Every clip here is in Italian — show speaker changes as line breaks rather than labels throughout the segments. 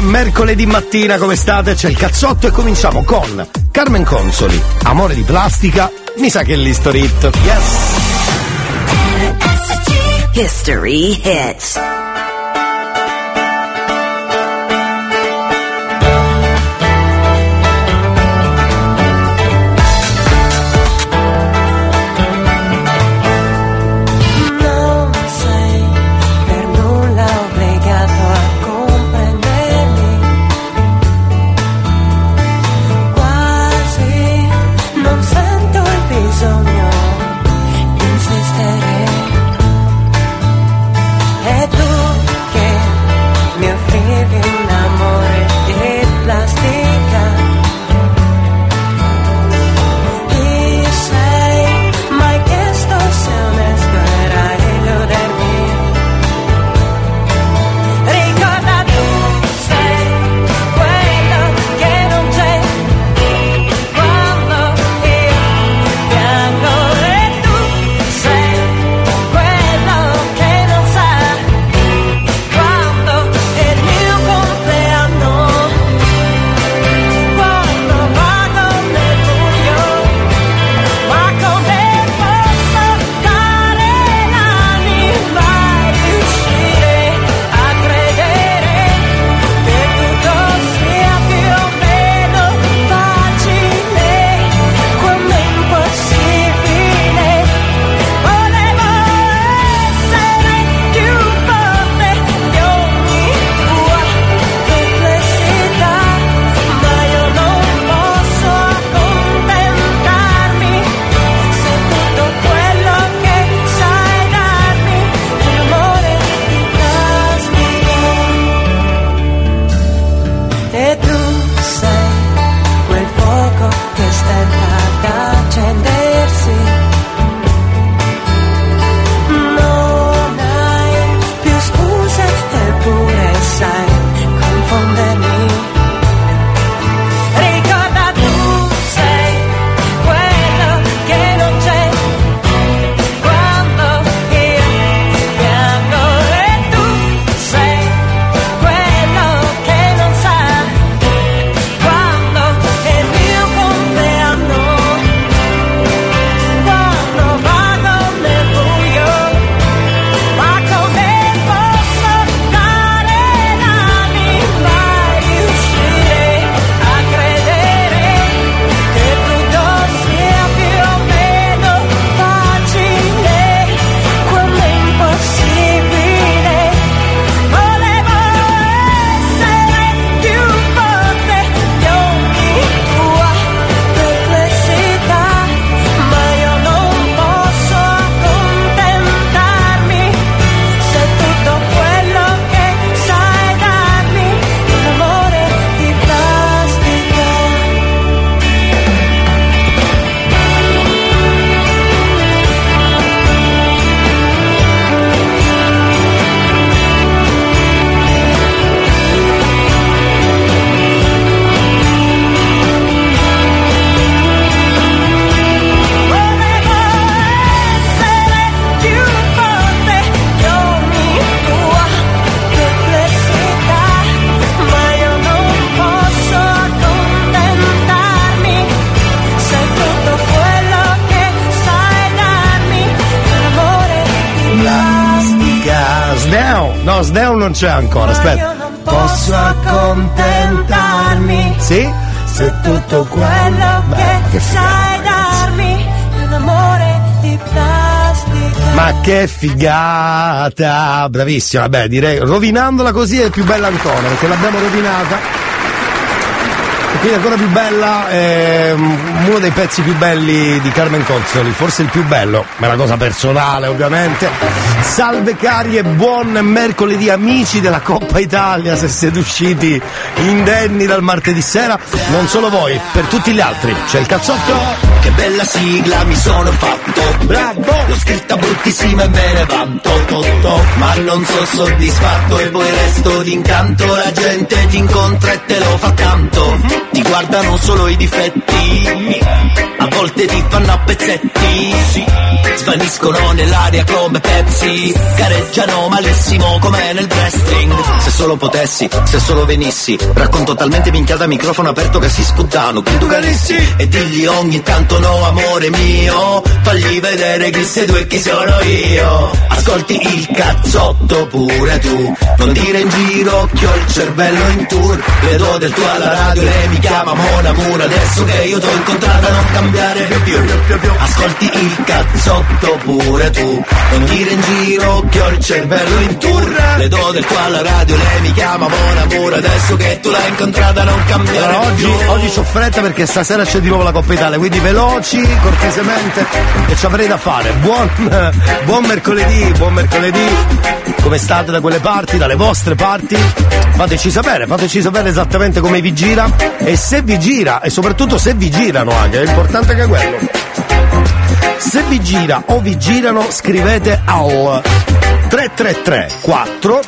mercoledì mattina, come state? C'è il cazzotto e cominciamo con Carmen Consoli, Amore di plastica, mi sa che è l'history hit. Yes!
History hits.
Figata! Bravissima, beh, direi rovinandola così è più bella ancora, perché l'abbiamo rovinata. E quindi ancora più bella, ehm, uno dei pezzi più belli di Carmen Cozzoli, forse il più bello, ma è una cosa personale ovviamente. Salve cari e buon mercoledì amici della Coppa Italia, se siete usciti indenni dal martedì sera, non solo voi, per tutti gli altri. C'è il cazzotto!
Che bella sigla mi sono fatto
Bravo!
L'ho scritta bruttissima e me ne vanto to, to. Ma non sono soddisfatto e poi resto d'incanto La gente ti incontra e te lo fa tanto Ti guarda guardano solo i difetti. A volte ti fanno a pezzetti, sì. Svaniscono nell'aria come Pepsi. Gareggiano malissimo come nel wrestling. Se solo potessi, se solo venissi, racconto talmente minchiata a microfono aperto che si sputtano. Tu carissi e digli ogni tanto no, amore mio. Fagli vedere chi sei tu e chi sono io. Ascolti il cazzotto pure tu. Non dire in giro che ho il cervello in tour. Le del tuo alla radio, lei mi chiama Mona Mura. Adesso che io t'ho incontrata non cambiare più. Ascolti il cazzotto pure tu. Non dire in giro che ho il cervello in tour. Le do del tuo alla radio, lei mi chiama Mona Mura. Adesso che tu l'hai incontrata non cambiare
Allora, oggi,
più.
oggi c'ho fretta perché stasera c'è di nuovo la Coppa Italia, quindi veloci, cortesemente, e ci avrei da fare. Buon, buon mercoledì, buon mercoledì. Come state da quelle parti, dalle vostre parti? Fateci sapere, fateci sapere esattamente come vi gira e se vi gira e soprattutto se vi girano anche, è importante anche quello. Se vi gira o vi girano scrivete al 333 4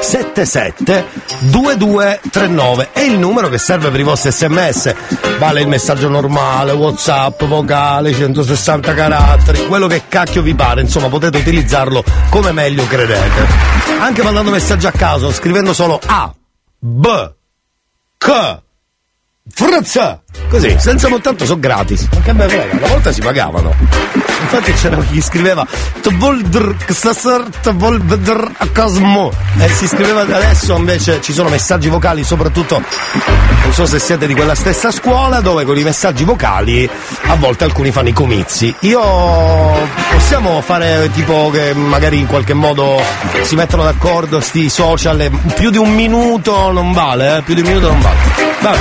77 2239 è il numero che serve per i vostri sms vale il messaggio normale whatsapp vocale 160 caratteri quello che cacchio vi pare insomma potete utilizzarlo come meglio credete. Anche mandando messaggi a caso scrivendo solo A B K Frazza! Così, senza moltanto sono gratis. Ma che me frega, una volta si pagavano. Infatti c'era chi scriveva Tvoldr Tvoldr Cosmo e si scriveva adesso invece ci sono messaggi vocali soprattutto non so se siete di quella stessa scuola dove con i messaggi vocali a volte alcuni fanno i comizi. Io possiamo fare tipo che magari in qualche modo si mettono d'accordo sti social più di un minuto non vale, eh? più di un minuto non vale. Vabbè.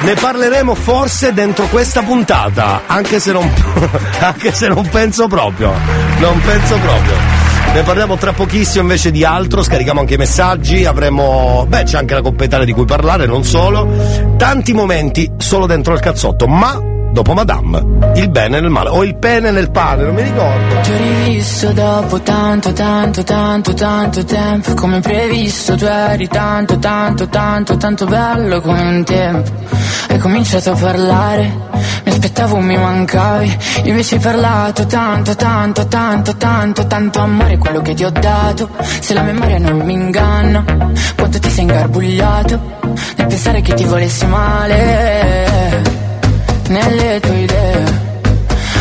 Ne parleremo forse dentro questa puntata, anche se non, anche se non penso proprio. Non penso proprio. Ne parliamo tra pochissimo invece di altro, scarichiamo anche i messaggi, avremo. Beh, c'è anche la Coppa Italia di cui parlare, non solo. Tanti momenti solo dentro il cazzotto, ma dopo Madame, il bene nel male, o il pene nel pane, non mi ricordo.
Ti ho rivisto dopo tanto, tanto, tanto, tanto tempo Come previsto tu eri tanto, tanto, tanto, tanto bello come un tempo Hai cominciato a parlare, mi aspettavo mi mancavi Invece hai parlato tanto, tanto, tanto, tanto, tanto amore quello che ti ho dato Se la memoria non mi inganna, quanto ti sei ingarbugliato Nel pensare che ti volessi male nelle tue idee.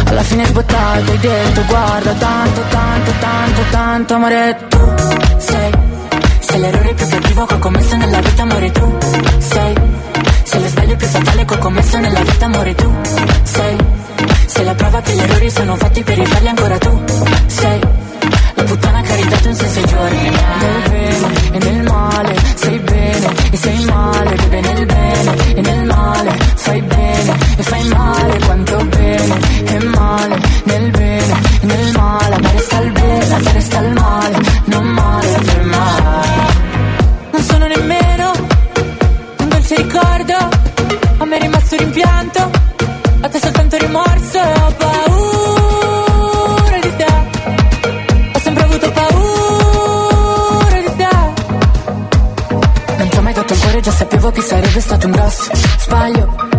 Alla fine sbottato, hai detto guarda tanto, tanto, tanto, tanto amore tu sei. Sei l'errore più cattivo che ho commesso nella vita amore tu sei. Sei lo sbaglio più fatale che ho commesso nella vita amore tu sei. Sei la prova che gli errori sono fatti per rifarli ancora tu sei. La puttana che ha ridato senso ai giorni. Nel bene e nel male sei bene e sei male bebe nel bene e nel male fai bene e fai male quanto bene e male nel bene nel male a me resta il bene a te resta il male non male per male. Non sono nemmeno un dolce ricordo a me è rimasto rimpianto a te soltanto rimorso e ho paura di te. Ho sempre avuto paura di te. Non ti ho mai dato il cuore, già sapevo che sarebbe stato un grosso sbaglio.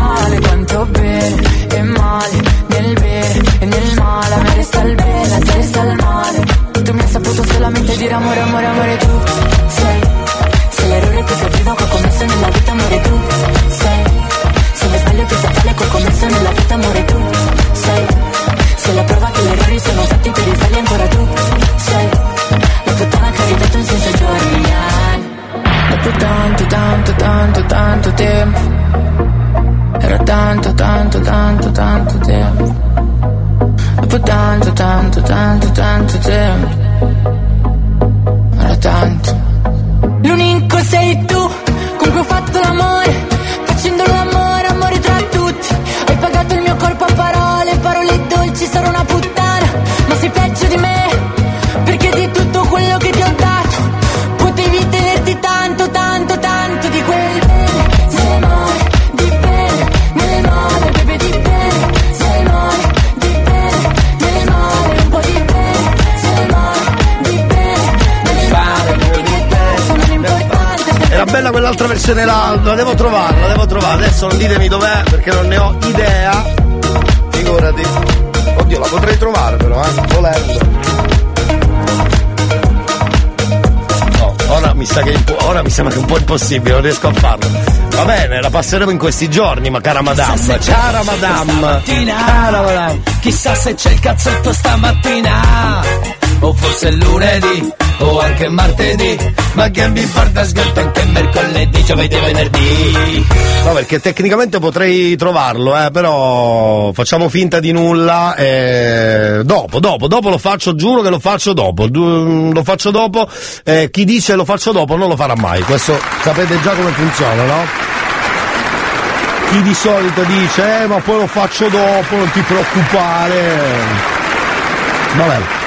là, la devo trovare, la devo trovare. Adesso non ditemi dov'è perché non ne ho idea. Figurati. Oddio, la potrei trovare però, eh, volendo. No, ora mi sa che ora mi sembra che è un po' impossibile, non riesco a farlo. Va bene, la passeremo in questi giorni, ma cara madame, cara madame, cara madame.
Chissà se c'è il cazzotto stamattina O forse è lunedì O anche martedì Ma che mi importa sgatto anche mercoledì Giovedì e venerdì
No, perché tecnicamente potrei trovarlo, eh, però facciamo finta di nulla. E... Dopo, dopo, dopo lo faccio, giuro che lo faccio dopo. Lo faccio dopo. Eh, chi dice lo faccio dopo non lo farà mai. Questo sapete già come funziona, no? Chi di solito dice, eh, ma poi lo faccio dopo, non ti preoccupare. Va bene.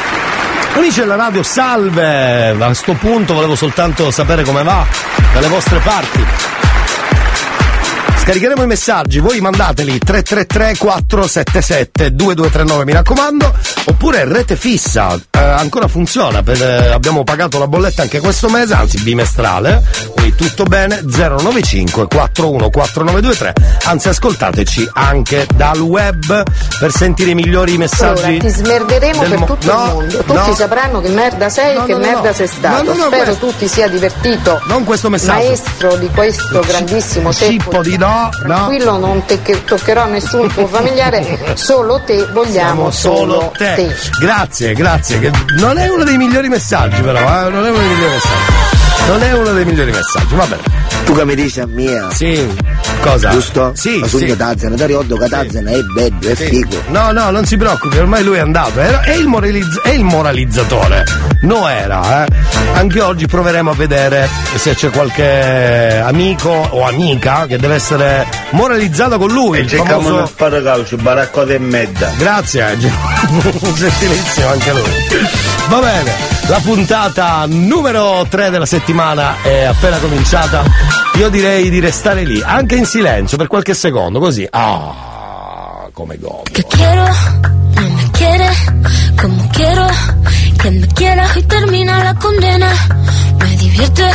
Amici della radio, salve! A questo punto volevo soltanto sapere come va dalle vostre parti. Scaricheremo i messaggi, voi mandateli 333 477 2239 mi raccomando, oppure rete fissa, eh, ancora funziona, per, eh, abbiamo pagato la bolletta anche questo mese, anzi bimestrale, quindi tutto bene, 095 41 4923, anzi ascoltateci anche dal web per sentire i migliori messaggi.
Allora, ti smerderemo per
mo-
tutto
no,
il mondo. Tutti
no.
sapranno che merda sei e che
no, no,
merda sei stato. Spero
questo-
tu ti sia divertito.
Non questo messaggio.
Maestro di questo grandissimo ceppo.
di no, no.
Tranquillo, non te- che toccherò nessun tuo familiare, solo te vogliamo
Siamo solo te. Grazie, grazie. che non è uno dei migliori messaggi, però, eh, non è uno dei migliori messaggi. Non è uno dei migliori messaggi, va bene.
Tu che mi dici a mia?
Sì. Cosa?
Giusto?
Sì,
Ma su
sì.
Tazzana, ti ricordo che Tazzana è bello, è
Sì.
figo.
No, no, non si preoccupi, ormai lui è andato. Era- è, il moralizz- è il moralizzatore. No era, eh. Anche oggi proveremo a vedere se c'è qualche amico o amica che deve essere moralizzata con lui. il
Cerchiamo
famoso-
una sparacaucio, baracco e medda.
Grazie Angelo, gentilissimo anche lui. Va bene, la puntata numero 3 della settimana è appena cominciata. Io direi di restare lì, anche in silenzio per qualche secondo, così. Ah, come godo.
Que quiero, no me quiere como quiero que me quiera y termina la condena. Me divierte,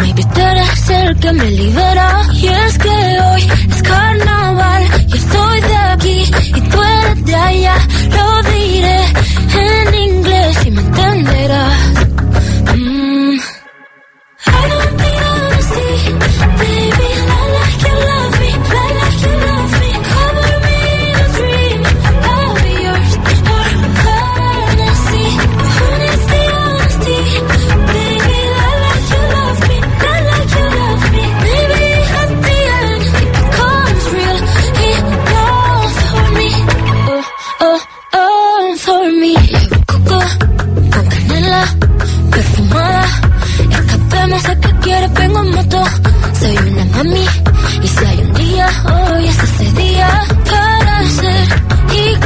maybe tú eres el que me libera. Y es que hoy es carnaval y estoy de aquí y tú eres de allá. Lo diré en inglés y me entenderás. I don't Escapemos a que quieres, vengo en moto. Soy una mami. Y si hay un día, hoy es ese día. Para ser y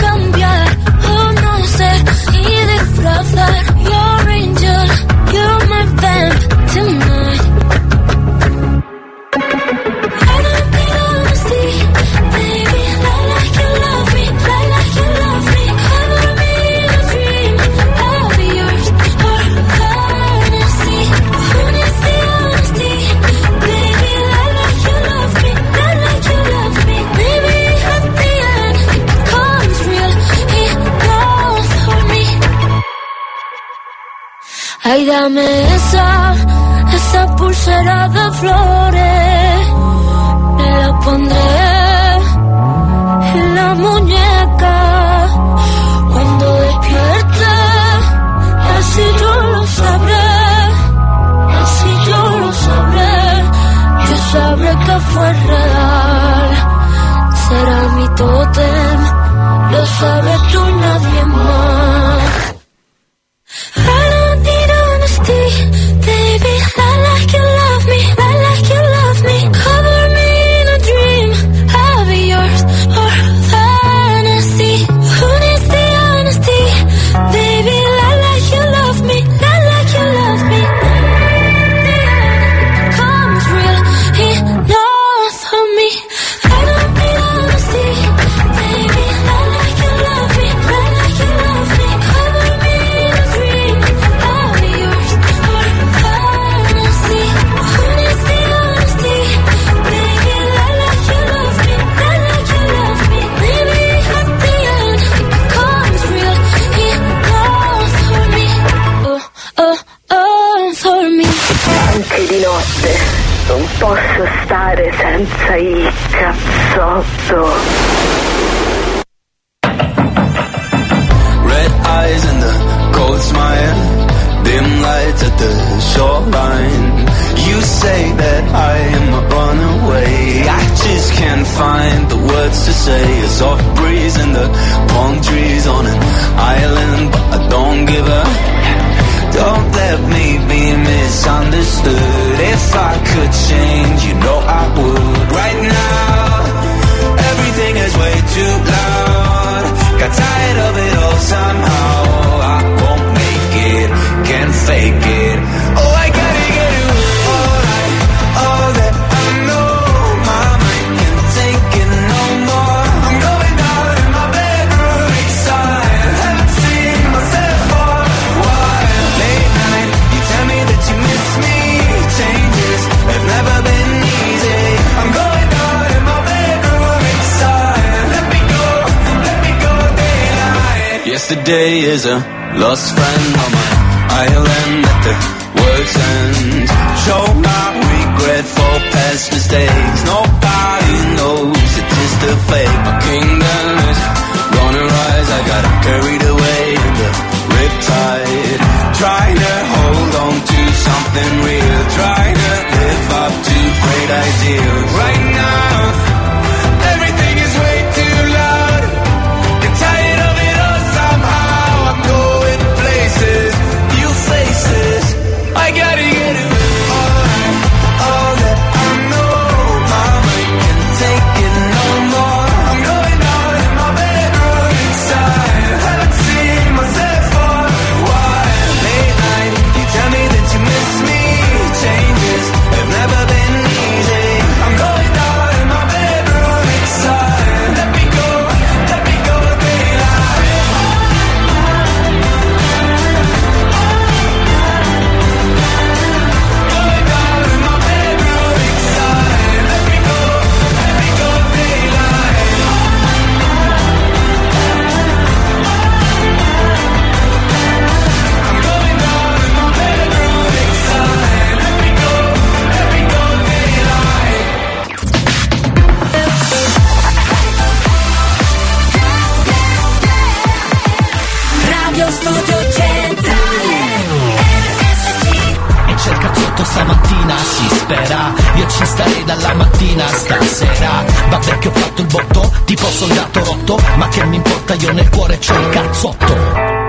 ci starei dalla mattina a stasera Vabbè che ho fatto il botto, tipo soldato rotto Ma che mi importa, io nel cuore c'ho il cazzotto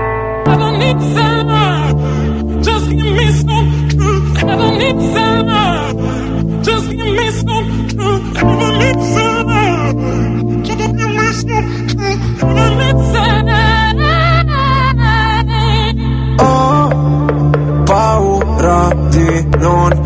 I don't need some, just give me some truth. I don't need some, just give me some truth. I don't need some, just give me some truth. I don't need some.
Ho paura di non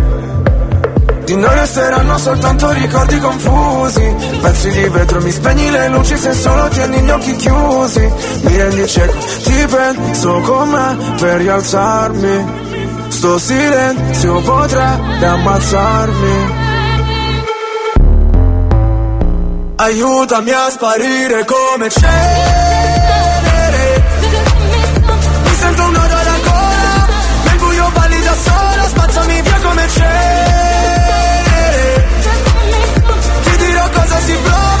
di noi resteranno soltanto ricordi confusi. Pezzi di vetro, mi spegni le luci se solo tieni gli occhi chiusi. Mi rendi cieco, ti penso con me per rialzarmi. Sto silenzio potrebbe ammazzarmi. Aiutami a sparire come Mi sento un odore gola Nel buio balli da sola Spazzami via come cenere dirò cosa si prova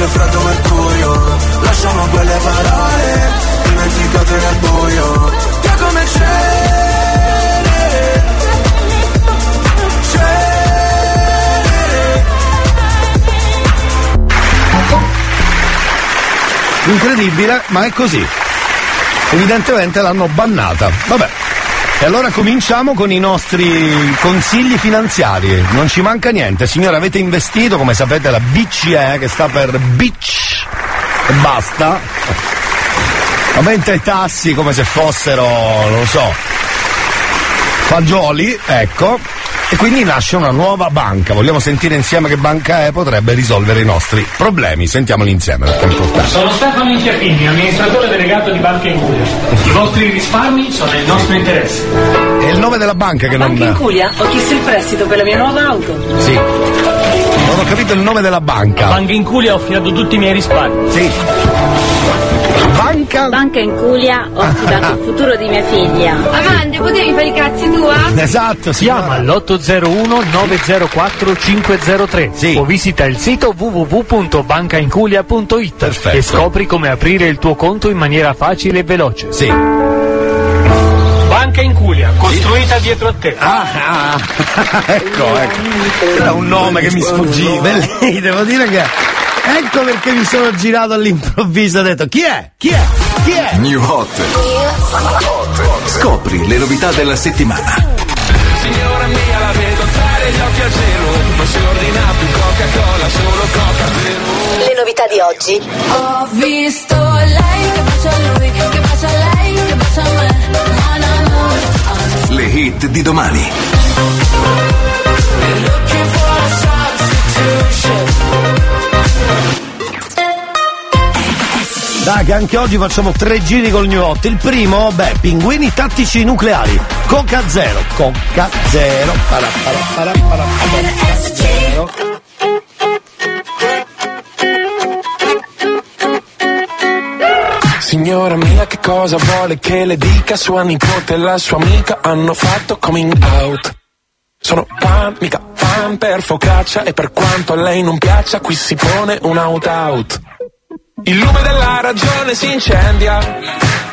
Io invece freddo mercurio Lasciamo quelle parole Dimenticate nel buio Via come cenere Cenere
Incredibile, ma è così. Evidentemente l'hanno bannata. Vabbè. E allora cominciamo con i nostri consigli finanziari. Non ci manca niente. Signore, avete investito, come sapete, la BCE, che sta per Beach e basta. Aumenta i tassi come se fossero, non lo so, fagioli, ecco. E quindi nasce una nuova banca. Vogliamo sentire insieme che banca è? Potrebbe risolvere i nostri problemi. Sentiamoli insieme, perché è importante.
Sono Stefano Inchiappini, amministratore delegato di Banca Iguria. I vostri risparmi sono il nostro interesse.
È il nome della banca che non.
Banca in Puglia, ho chiesto il prestito per la mia nuova auto.
Sì. Non ho capito il nome della banca.
Banca in Puglia ho affidato tutti i miei risparmi.
Sì. Banca?
Banca in Puglia ho affidato il futuro di mia figlia.
Amanda, potevi fare i cazzi tua?
Esatto,
Chiama l'801 904 503
Sì.
o visita il sito www.bancainculia.it
Perfetto.
e scopri come aprire il tuo conto in maniera facile e veloce.
Sì.
Banca in Puglia, costruita dietro a te.
Ah, ah, ecco, ecco. Era un nome che mi sfuggiva. Lì devo dire che. Ecco perché mi sono girato all'improvviso e ho detto chi è? Chi è? Chi è?
New Hot. Scopri le novità della settimana.
Signora mia la vedo alzare gli occhi al cielo Non si ordina più Coca-Cola, solo Coca Zero
Le novità di oggi.
Ho visto lei che bacia a lui, che bacia a lei, che bacia a me. Mon amour.
Le hit di domani.
Dai, che anche oggi facciamo tre giri col New Hot. Il primo, beh, pinguini tattici nucleari. Coca zero. Coca zero. Zero.
Signora mia che cosa vuole che le dica Sua nipote e la sua amica hanno fatto coming out Sono pan, mica pan per focaccia E per quanto a lei non piaccia Qui si pone un out out Il lume della ragione si incendia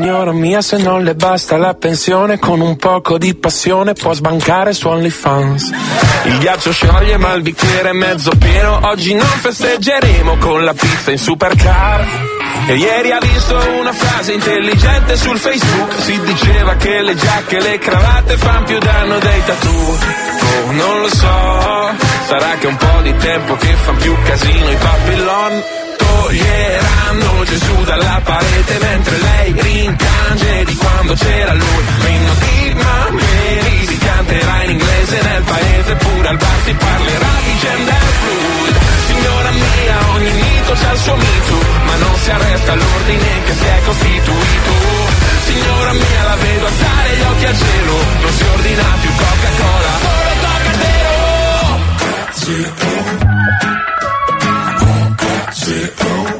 Signora mia, se non le basta la pensione, con un poco di passione può sbancare su OnlyFans. Il ghiaccio scioglie ma il bicchiere è mezzo pieno, oggi non festeggeremo con la pizza in supercar. E ieri ha visto una frase intelligente sul Facebook, si diceva
che le giacche e le cravatte fan più danno dei tattoo. Oh, non lo so, sarà che un po' di tempo che fan più casino i papillon toglieranno Gesù dalla parete mentre lei rimpiange di quando c'era lui. Minno di mammeri si canterà in inglese nel paese pure al bar si parlerà di gender fluid Signora mia ogni mito c'ha il suo mito ma non si arresta l'ordine che si è costituito. Signora mia la vedo alzare gli occhi al cielo non si ordina più Coca-Cola. Solo Coca-Zero Dopo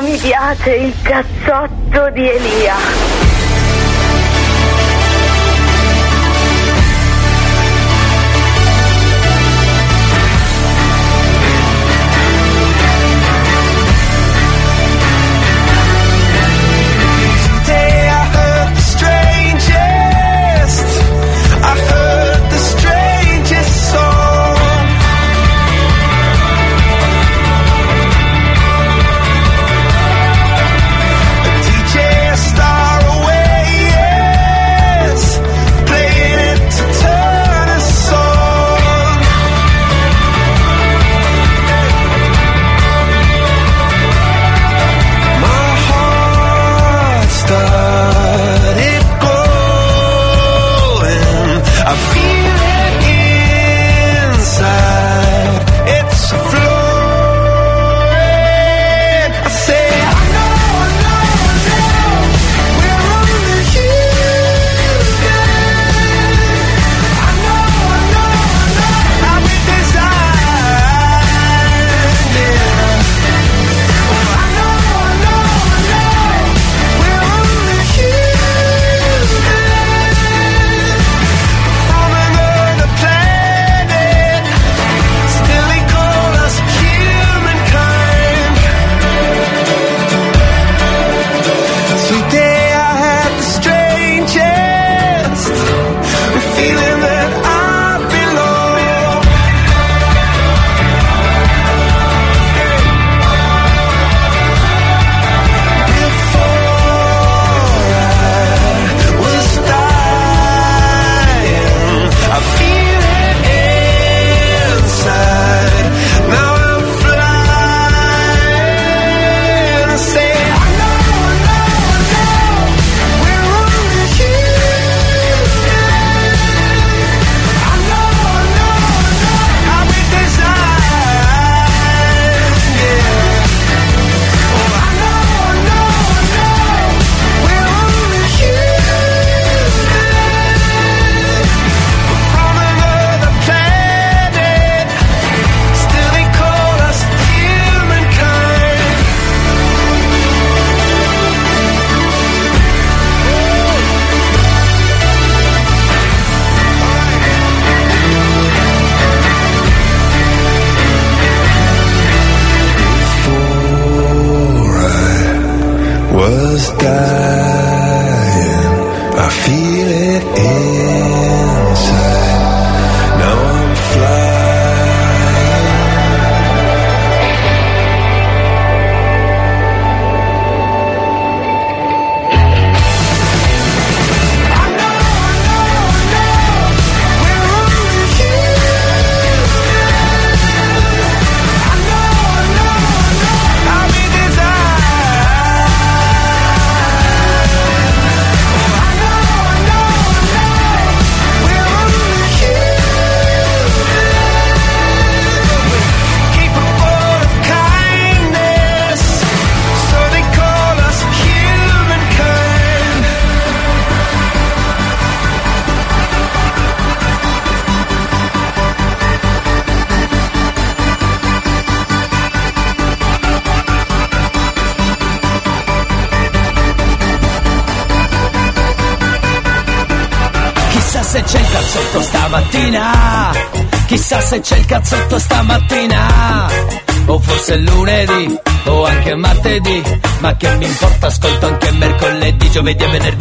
Mi piace il cazzotto di Elia.
Mercoledì, giovedì e venerdì.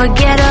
So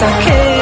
hasta que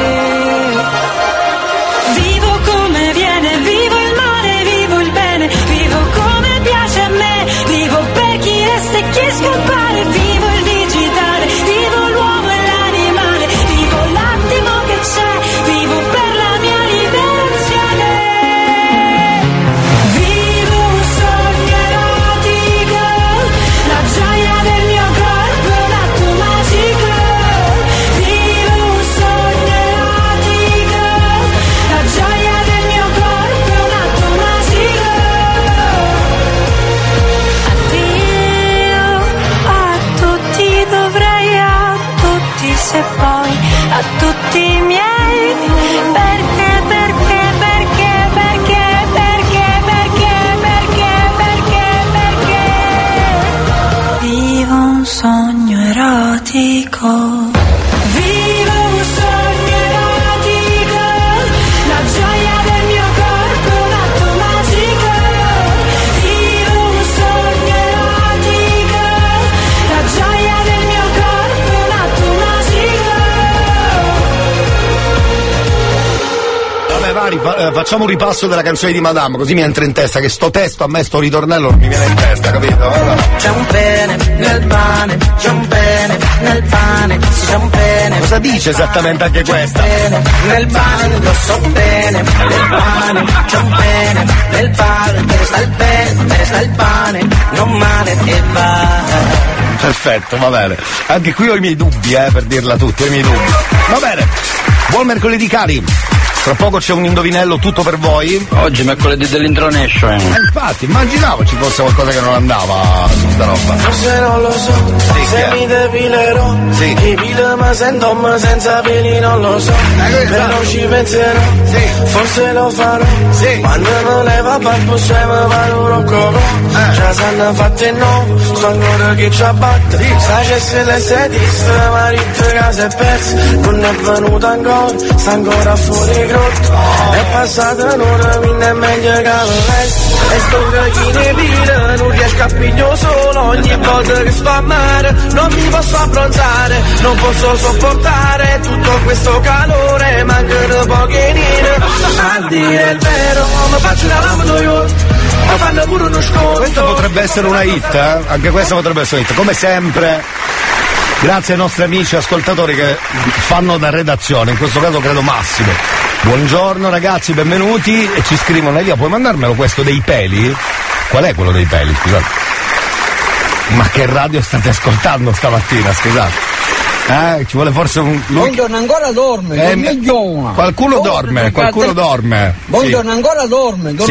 fa- eh, facciamo un ripasso della canzone di Madame, così mi entra in testa che sto testo a me, sto ritornello non mi viene in testa, capito?
C'è un pene nel pane, c'è un pene nel pane, c'è un pene.
Cosa dice esattamente anche questa?
Nel pane, lo so bene, nel pane, c'è un pene, nel pane, me ne sta il pene, me ne sta il pane, non male e va.
Perfetto, va bene. Anche qui ho i miei dubbi, eh, per dirla tutti, ho i miei dubbi. Va bene. Buon mercoledì cari. Tra poco c'è un indovinello tutto per voi.
Oggi mercoledì dell'intronation.
Eh, infatti, immaginavo ci fosse qualcosa che non andava su sta roba.
Forse non lo so,
Sì,
se mi depilerò,
Sì.
i pile ma sento ma senza peli non lo so, però ci penserò, forse lo farò, quando me leva pappo se mi valoro come, già sanno fatte no, sto ancora che ci abbatte, sa c'è se l'estetista, ma ritte casa è persa, non è venuta ancora, sta ancora fuori grotto, è passata un'ora, quindi è meglio che lo resti, e sto che ne pile, non riesco a pigliare solo, ogni volta che sto a mare, non mi posso abbronzare, non posso sopportare tutto questo calore, mancano poche nine, a dire il vero, mi faccio una lama io, mi fanno pure uno sconto.
Questa potrebbe essere una hit, eh? Anche questa potrebbe essere una hit. Come sempre, grazie ai nostri amici ascoltatori che fanno da redazione, in questo caso credo Massimo. Buongiorno ragazzi, benvenuti e ci scrivono Elia, puoi mandarmelo questo dei peli? Qual è quello dei peli, scusate? Ma che radio state ascoltando stamattina, scusate? Eh, ci vuole forse un.
Buongiorno, ancora dorme,
Eh,
dorme giovane.
Qualcuno dorme, qualcuno dorme.
Buongiorno, ancora dorme, giovane.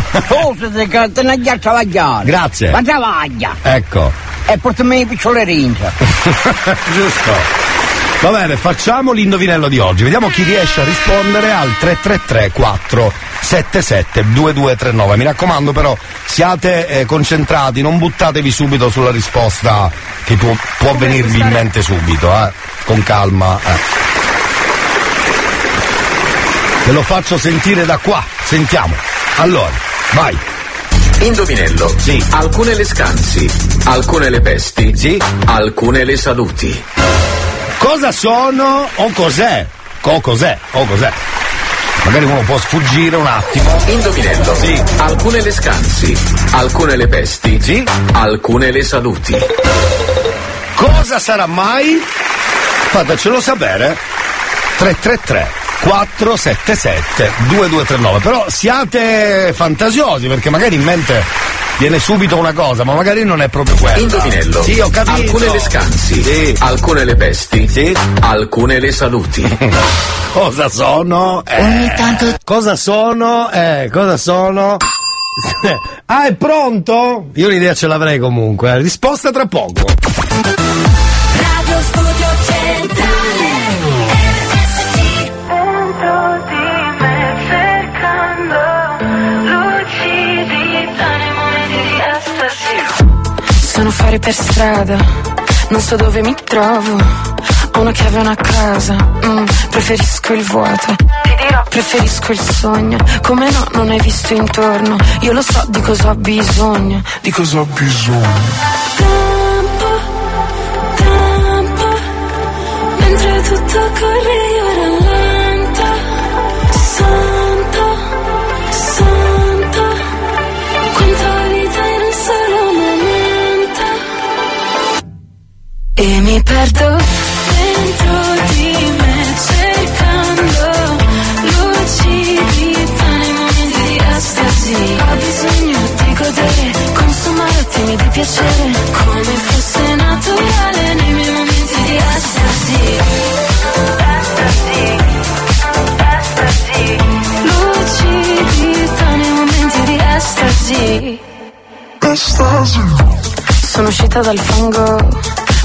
Forse che te ne già travagliare.
Grazie.
Ma travaglia.
Ecco.
E portami i picciolerinza.
Giusto. Va bene, facciamo l'indovinello di oggi. Vediamo chi riesce a rispondere al 333 477 2239. Mi raccomando però, siate eh, concentrati, non buttatevi subito sulla risposta che può, può venirvi in mente subito, eh. Con calma. Eh. Ve lo faccio sentire da qua. Sentiamo. Allora, vai.
Indovinello. Sì. Alcune le scansi, alcune le pesti. Sì. Alcune le saluti.
Cosa sono o cos'è? O cos'è? O cos'è? Magari uno può sfuggire un attimo.
Indovinello. Sì. Alcune le scansi, alcune le pesti.
Sì.
Alcune le saluti.
Cosa sarà mai? Fatecelo sapere. 333 477 2239. Però siate fantasiosi perché magari in mente viene subito una cosa, ma magari non è proprio quella.
Indovinello.
Sì, ho capito.
Alcune le scansi, alcune le pesti. Alcune le saluti.
Cosa sono? Eh, Cosa sono? Eh, cosa sono? ah, è pronto? Io un'idea ce l'avrei comunque. Risposta tra poco.
Radio Studio Centrale
Sono fuori per strada, non so dove mi trovo. Ho una chiave e una casa, mm, preferisco il vuoto. Ti dirò, preferisco il sogno. Come no, non hai visto intorno. Io lo so di cosa ho bisogno.
Di cosa ho bisogno?
Tempo, tempo, mentre tutto corre
E mi perdo
Dentro di me cercando lucidità nei momenti di estasi.
Ho bisogno di godere, consumare ottimi di piacere.
Come fosse naturale nei miei momenti di estasi. Estasi, estasi.
Lucidità nei momenti di estasi. Sono uscita dal fango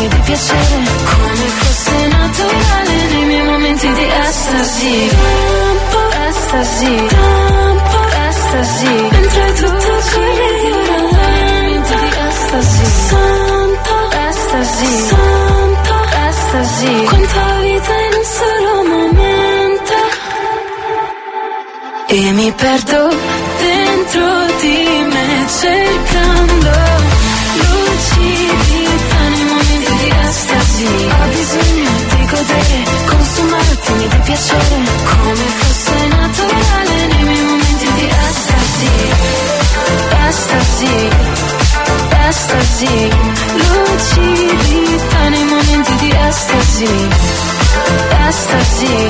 ottimi di piacere.
Come fosse naturale nei miei momenti di estasi.
Tempo, estasi,
Tempo,
estasi.
mentre tutto corre io rallento.
Estasi,
Santo,
estasi,
santo,
estasi.
quanta vita in un solo momento.
E mi perdo
Dentro di me cercando di
godere, consumare ottimi di piacere.
Come fosse naturale nei miei momenti di estasi.
Estasi, estasi.
Lucidità nei momenti di estasi.
Estasi,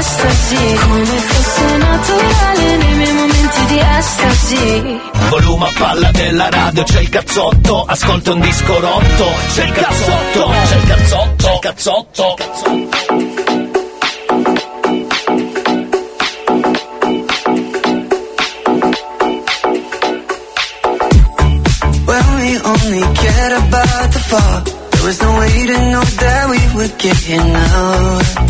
estasi.
Come fosse naturale nei miei momenti di estasi.
Volume a palla della radio, c'è il cazzotto, ascolta un disco rotto, c'è il cazzotto, c'è il cazzotto, c'è il cazzotto.
When we only cared about the fall, there was no way to know that we would get here now.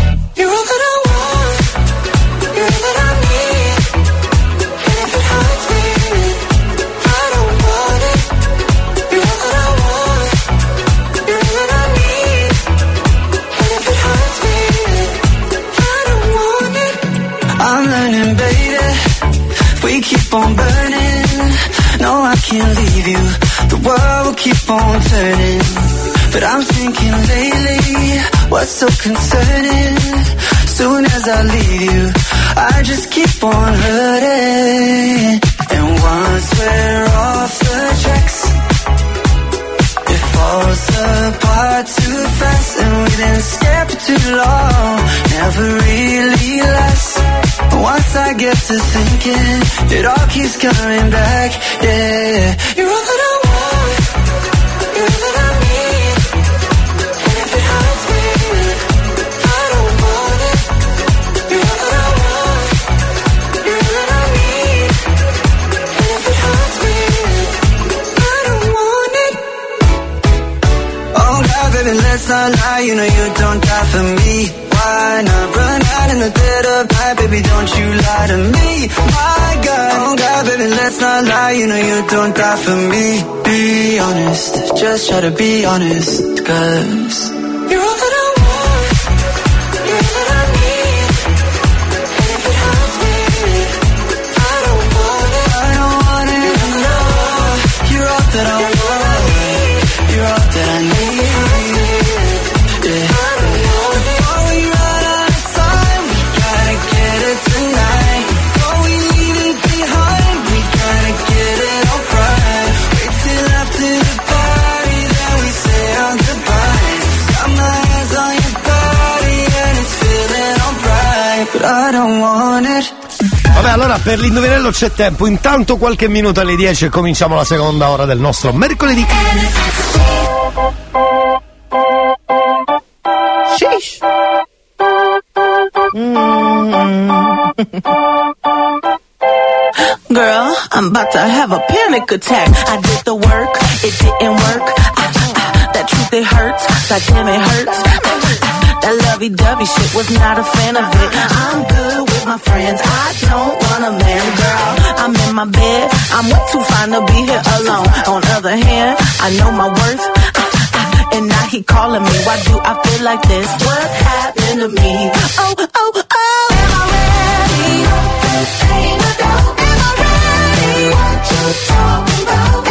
Can't leave you. The world will keep on turning. But I'm thinking lately, what's so concerning? Soon as I leave you, I just keep on hurting. And once we're off the tracks, it falls apart too fast. And we didn't for too long, never really lasts. Once I get to thinking, it all keeps coming back. Yeah, you're all that I want. You're all that I need. And if it hurts me, I don't want it. You're all that I want. You're all that I need. And if it hurts I don't want it. Oh baby, let's not lie. You know you to me. My God, oh God, baby, let's not lie. You know you don't die for me. Be honest, just try to be honest, cause you're all that
per l'indovinello c'è tempo. Intanto qualche minuto alle 10 e cominciamo la seconda ora del nostro mercoledì.
Sheesh. Girl, I'm about to have a panic attack. I did the work, it didn't work. Ah, that truth, it hurts. God damn, it hurts. That lovey-dovey shit was not a fan of it. I'm good with my friends. I don't want a man, girl. I'm in my bed. I'm way too fine to be here alone. On other hand, I know my worth. And now he calling me. Why do I feel like this? What's happened to me? Oh, oh, oh. Am I ready? Ain't doubt. Am I ready? What you talking about?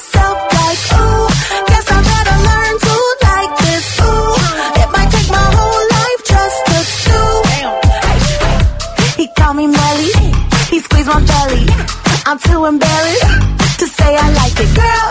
I'm too embarrassed to say I like it. Girl,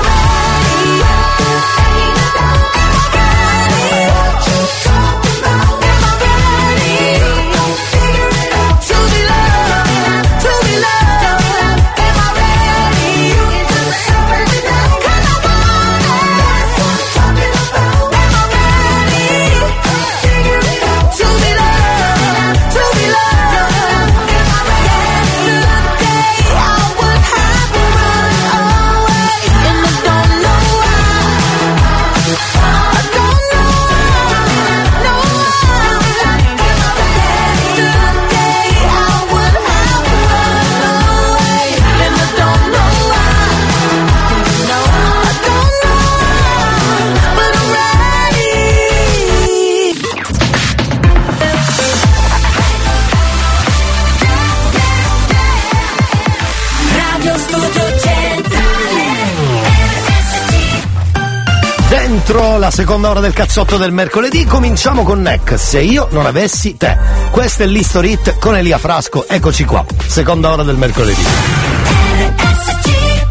4, la seconda ora del cazzotto del mercoledì. Cominciamo con Neck. Se io non avessi te. Questo è l'History Hit con Elia Frasco. Eccoci qua. Seconda ora del mercoledì.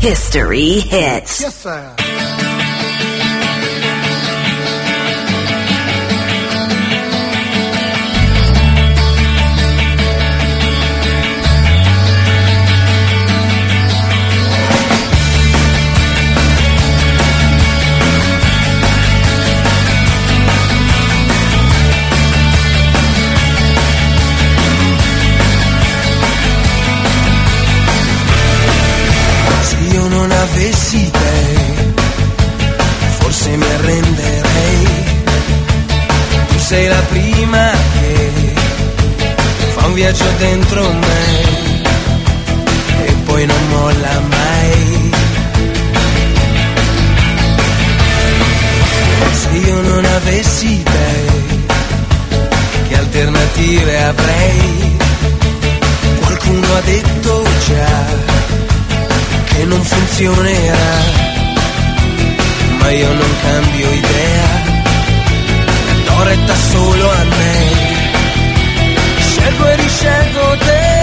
History Hits.
Yes, sir. Avessi te, forse mi arrenderei. Tu sei la prima che fa un viaggio dentro me e poi non molla mai. Se io non avessi te, che alternative avrei? Qualcuno ha detto già che non funzionerà, ma io non cambio idea, do retta solo a me, scelgo e riscelgo te.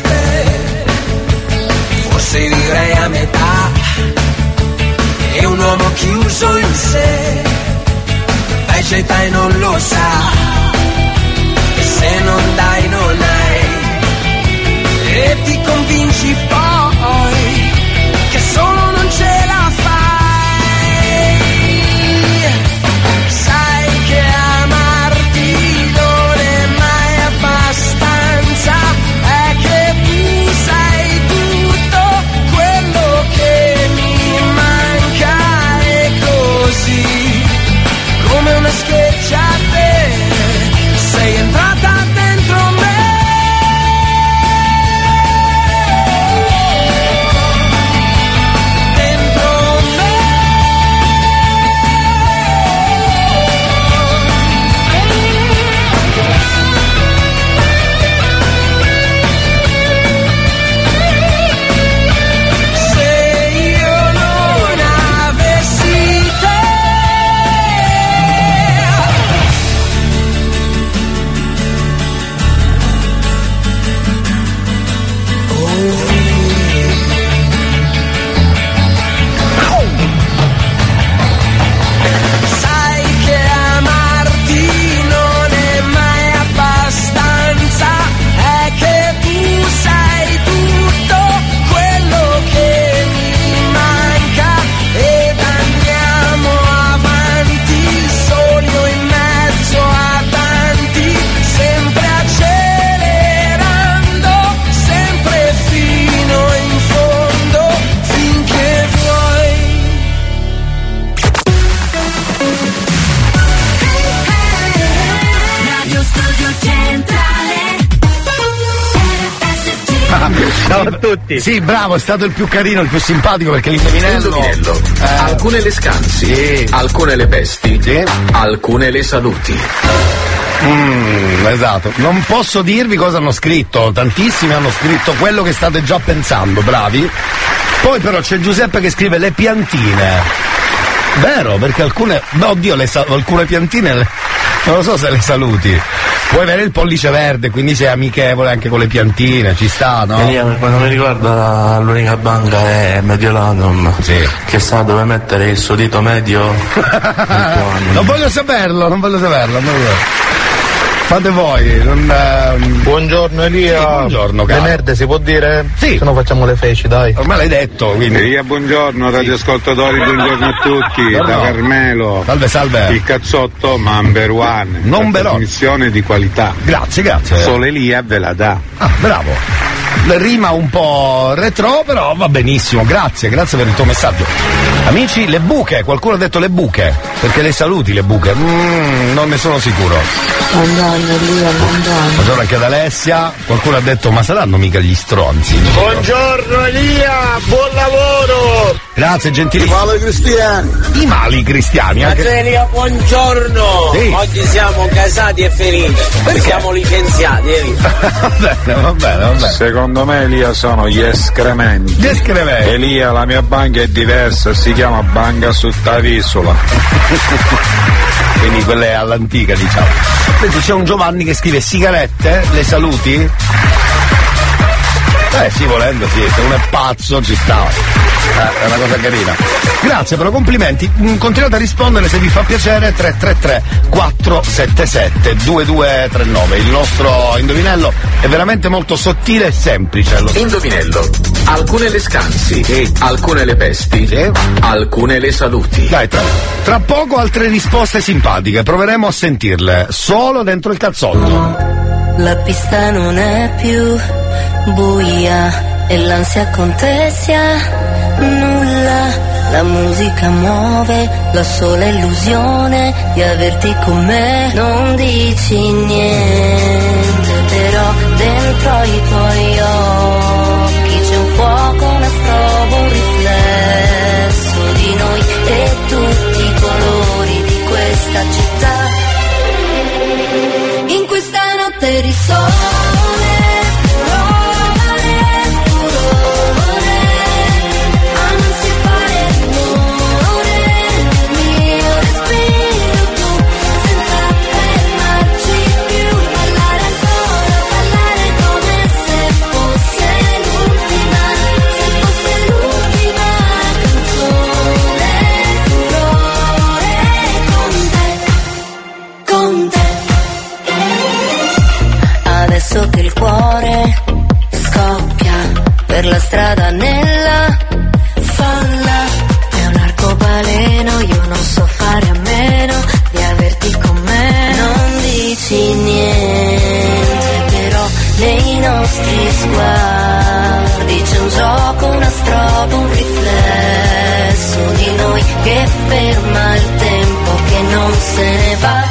di te, forse direi a metà, è un uomo chiuso in sé, vegeta e non lo sa, e se non dai non hai, e ti convinci poi.
Tutti. Sì, bravo, è stato il più carino, il più simpatico perché l'indovinello.
Indovinello. Alcune le scansi, alcune le pesti, alcune le saluti.
Mm, esatto, non posso dirvi cosa hanno scritto, tantissimi hanno scritto quello che state già pensando, bravi. Poi però c'è Giuseppe che scrive le piantine. Vero, perché alcune. no, Oddio, le alcune piantine le- non lo so se le saluti. Puoi avere il pollice verde, quindi sei amichevole anche con le piantine, ci sta, no?
Elia, per quanto mi riguarda l'unica banca è Mediolanum che sa dove mettere il suo dito medio
non voglio saperlo, non voglio saperlo, non voglio. Fate voi, non. ehm,
Buongiorno Elia.
Sì, buongiorno,
Le
caro.
merde si può dire?
Sì.
Se no facciamo le feci, dai.
Ormai l'hai detto, quindi.
Elia, buongiorno, radioascoltatori, buongiorno a tutti,
Buongiorno.
da Carmelo.
Salve, salve.
Il cazzotto number one.
Number one.
Trasmissione di qualità.
Grazie, grazie.
Solo Elia ve la dà.
Ah, bravo. Rima un po' retro, però va benissimo. Grazie, grazie per il tuo messaggio. Amici, le buche, qualcuno ha detto le buche, perché le saluti le buche. Mm, non ne sono sicuro.
Buongiorno Elia, buongiorno.
Buongiorno anche ad Alessia. Qualcuno ha detto, ma saranno mica gli stronzi?
Buongiorno Elia, buon lavoro!
Grazie, gentili.
Male cristiani!
I mali cristiani, anche.
Buongiorno!
Sì.
Oggi siamo casati e felici. Siamo licenziati, Elia.
va bene, va bene, va bene.
Secondo me Elia sono gli escrementi.
Gli escrementi.
Elia, la mia banca è diversa, si chiama Banca Suttavisola.
Quindi quelle all'antica, diciamo. Senti, c'è un Giovanni che scrive sigarette, le saluti? Eh sì, volendo sì, se uno è pazzo ci sta. Eh, è una cosa carina. Grazie, però complimenti. Mm, Continuate a rispondere se vi fa piacere 333 477 2239. Il nostro indovinello è veramente molto sottile e semplice. Lo
Indovinello. Alcune le scansi, alcune le pesti, alcune le saluti.
Dai, tra, tra poco altre risposte simpatiche, proveremo a sentirle. Solo dentro il cazzotto.
La pista non è più buia e l'ansia contessa nulla. La musica muove la sola illusione di averti con me. Non dici niente, però dentro i tuoi occhi soul strada nella folla, è un arcobaleno, io non so fare a meno di averti con me. Non dici niente, però nei nostri sguardi c'è un gioco, una strobo, un riflesso di noi che ferma il tempo che non se ne va.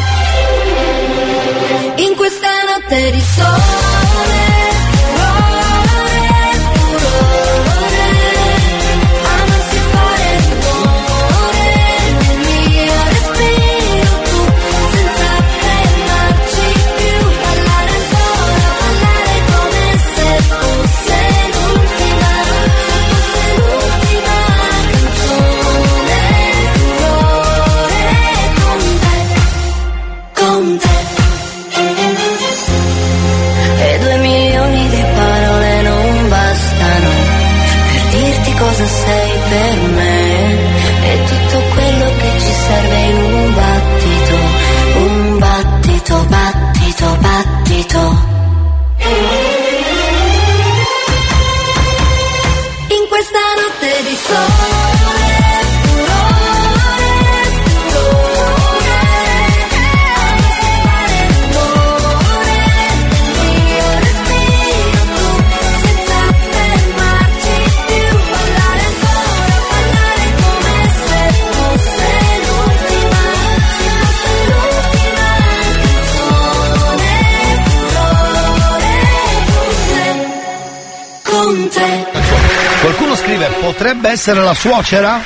Potrebbe essere la suocera?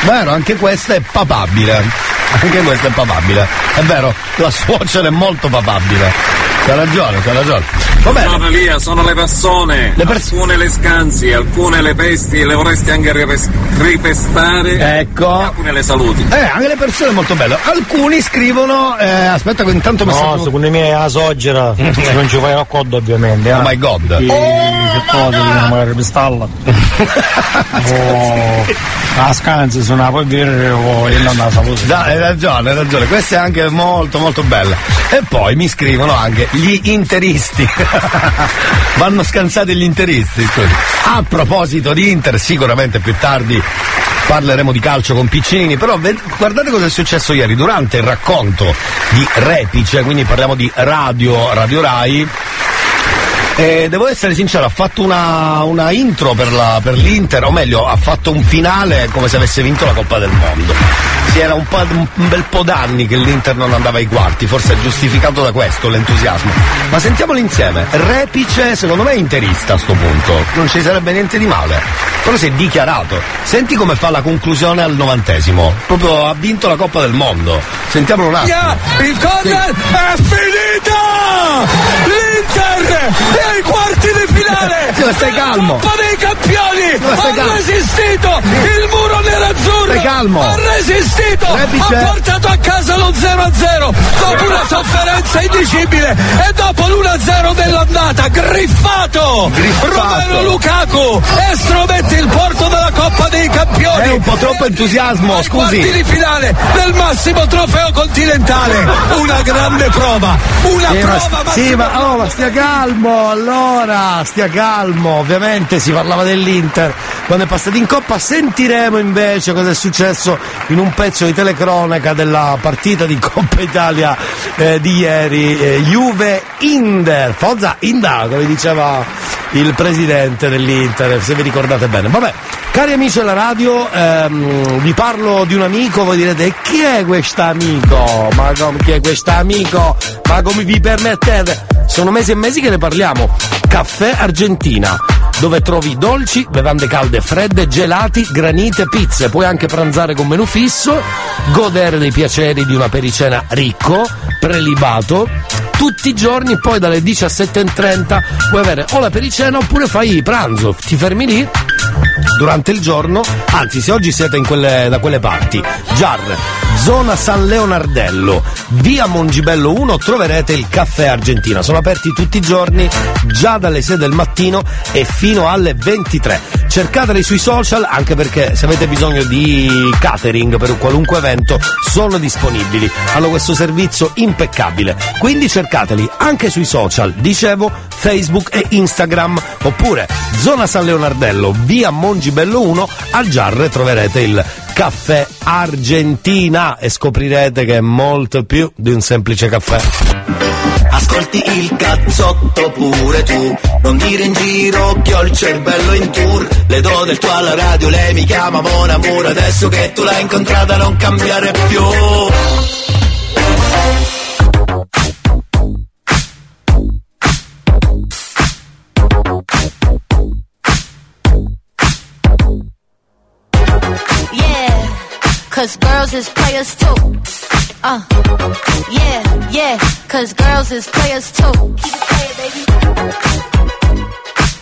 Vero, anche questa è papabile. Anche questa è papabile. È vero, la suocera è molto papabile. C'ha ragione, c'ha ragione. Va bene.
Sono Elia, sono le persone. alcune le scansi, alcune le pesti, le vorresti anche ripes- ripestare.
Ecco.
E alcune le saluti.
Eh, anche le persone molto belle. Alcuni scrivono, eh, aspetta che intanto mi
No, secondo me è la soggera, se non ci fai raccordo ovviamente.
Oh my god.
Che, che cosa di magari pistalla. oh, la scansi sono una polvere o il nonna salute.
Da, hai ragione, hai ragione, questa è anche molto molto bella. E poi mi scrivono anche gli interisti. Vanno scansati gli interisti. scusi. A proposito di Inter, sicuramente più tardi parleremo di calcio con Piccinini, però guardate cosa è successo ieri durante il racconto di Repice, quindi parliamo di radio, Radio Rai. E devo essere sincero, ha fatto una, una intro per, la- per l'Inter, o meglio, ha fatto un finale come se avesse vinto la Coppa del Mondo. Si era un, un bel po' d'anni che l'Inter non andava ai quarti, forse è giustificato da questo l'entusiasmo. Ma sentiamolo insieme. Repice, secondo me, è interista a sto punto. Non ci sarebbe niente di male. Però si è dichiarato. Senti come fa la conclusione al novantesimo. Proprio ha vinto la Coppa del Mondo. Sentiamolo un attimo.
Il corner è finita! L'Inter è ai quarti finale!
Sì, stai calmo.
Coppa dei campioni!
Ma stai
Ha resistito! Il muro nerazzurro!
Stai calmo.
Ha resistito!
Rebice.
Ha portato a casa lo 0-0 dopo una sofferenza indicibile e dopo l'1-0 dell'andata! Griffato! Romero Lukaku! Estromette il porto della Coppa dei campioni!
È un po' troppo entusiasmo,
quarti
scusi.
di finale del massimo trofeo continentale. Una grande prova, una
ma,
prova ma
sì, ma, oh, ma stia calmo, allora, stia calmo. Ovviamente si parlava dell'Inter quando è passato in Coppa. Sentiremo invece cosa è successo in un pezzo di telecronaca della partita di Coppa Italia eh, di ieri. eh, Juve Inder, Forza Inda, come diceva il presidente dell'Inter, se vi ricordate bene. Vabbè, cari amici della radio, ehm, vi parlo di un amico, voi direte "E chi è questo amico? Ma come chi è questo amico? Ma come vi permettete? Sono mesi e mesi che ne parliamo. Caffè Argentina, dove trovi dolci, bevande calde e fredde, gelati, granite, pizze. Puoi anche pranzare con menù fisso, godere dei piaceri di una pericena ricco, prelibato. Tutti i giorni, poi dalle 17.30 puoi avere o la pericena oppure fai pranzo. Ti fermi lì durante il giorno, anzi se oggi siete quelle, da quelle parti, Jar, zona San Leonardello, via Mongibello 1 troverete il caffè Argentina. Sono aperti tutti i giorni, già dalle 6 del mattino e fino alle 23. Cercateli sui social anche perché se avete bisogno di catering per un qualunque evento sono disponibili. Hanno questo servizio impeccabile. Quindi cercateli anche sui social, dicevo Facebook e Instagram oppure zona San Leonardello, via Mongibello 1, al Giarre troverete il caffè Argentina e scoprirete che è molto più di un semplice caffè.
Ascolti il cazzotto pure tu Non dire in giro che ho il cervello in tour Le do del tuo alla radio, lei mi chiama Mon Amour Adesso che tu l'hai incontrata non cambiare più
cause girls is players too. Uh, yeah, yeah, cause girls is players too. Keep it playing, baby.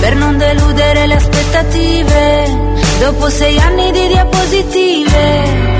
Per non deludere le aspettative. Dopo sei anni di diapositive,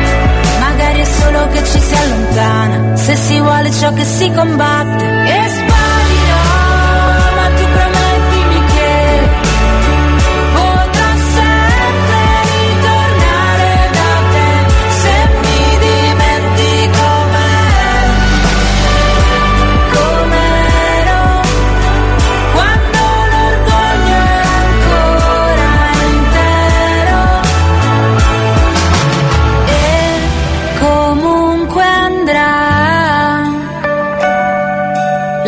magari è solo che ci si allontana, se si vuole ciò che si combatte.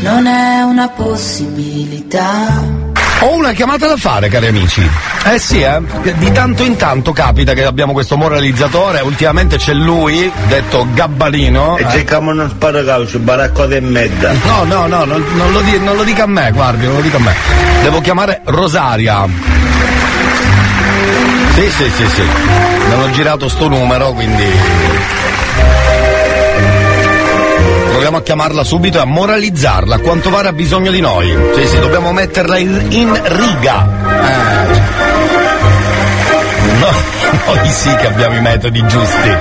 Non è una possibilità
Ho una chiamata da fare, cari amici. Eh sì, eh. Di tanto in tanto capita che abbiamo questo moralizzatore, ultimamente c'è lui, detto Gabbanino.
E
eh.
cerchiamo uno sparacaucio, baracco e medda.
No, no, no, non, non lo di- non lo dica a me, guardi, non lo dica a me. Devo chiamare Rosaria. Sì, sì, sì, sì. Mi hanno girato sto numero, quindi. Proviamo a chiamarla subito e a moralizzarla. Quanto pare ha bisogno di noi. Sì, sì, dobbiamo metterla in, in riga. Eh. No, noi sì che abbiamo i metodi giusti.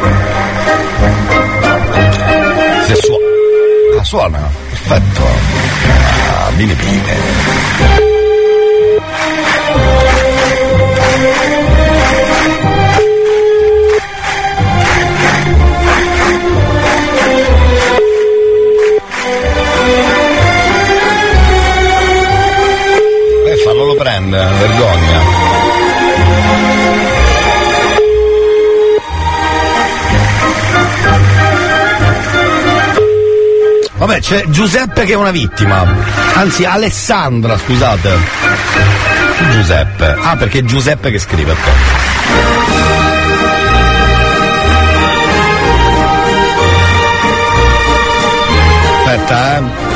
Se suona. Ah, suona. Perfetto. Ah, bene bene. Prende, vergogna. Vabbè, c'è Giuseppe che è una vittima. Anzi, Alessandra, scusate. Giuseppe. Ah, perché è Giuseppe che scrive. Aspetta, eh.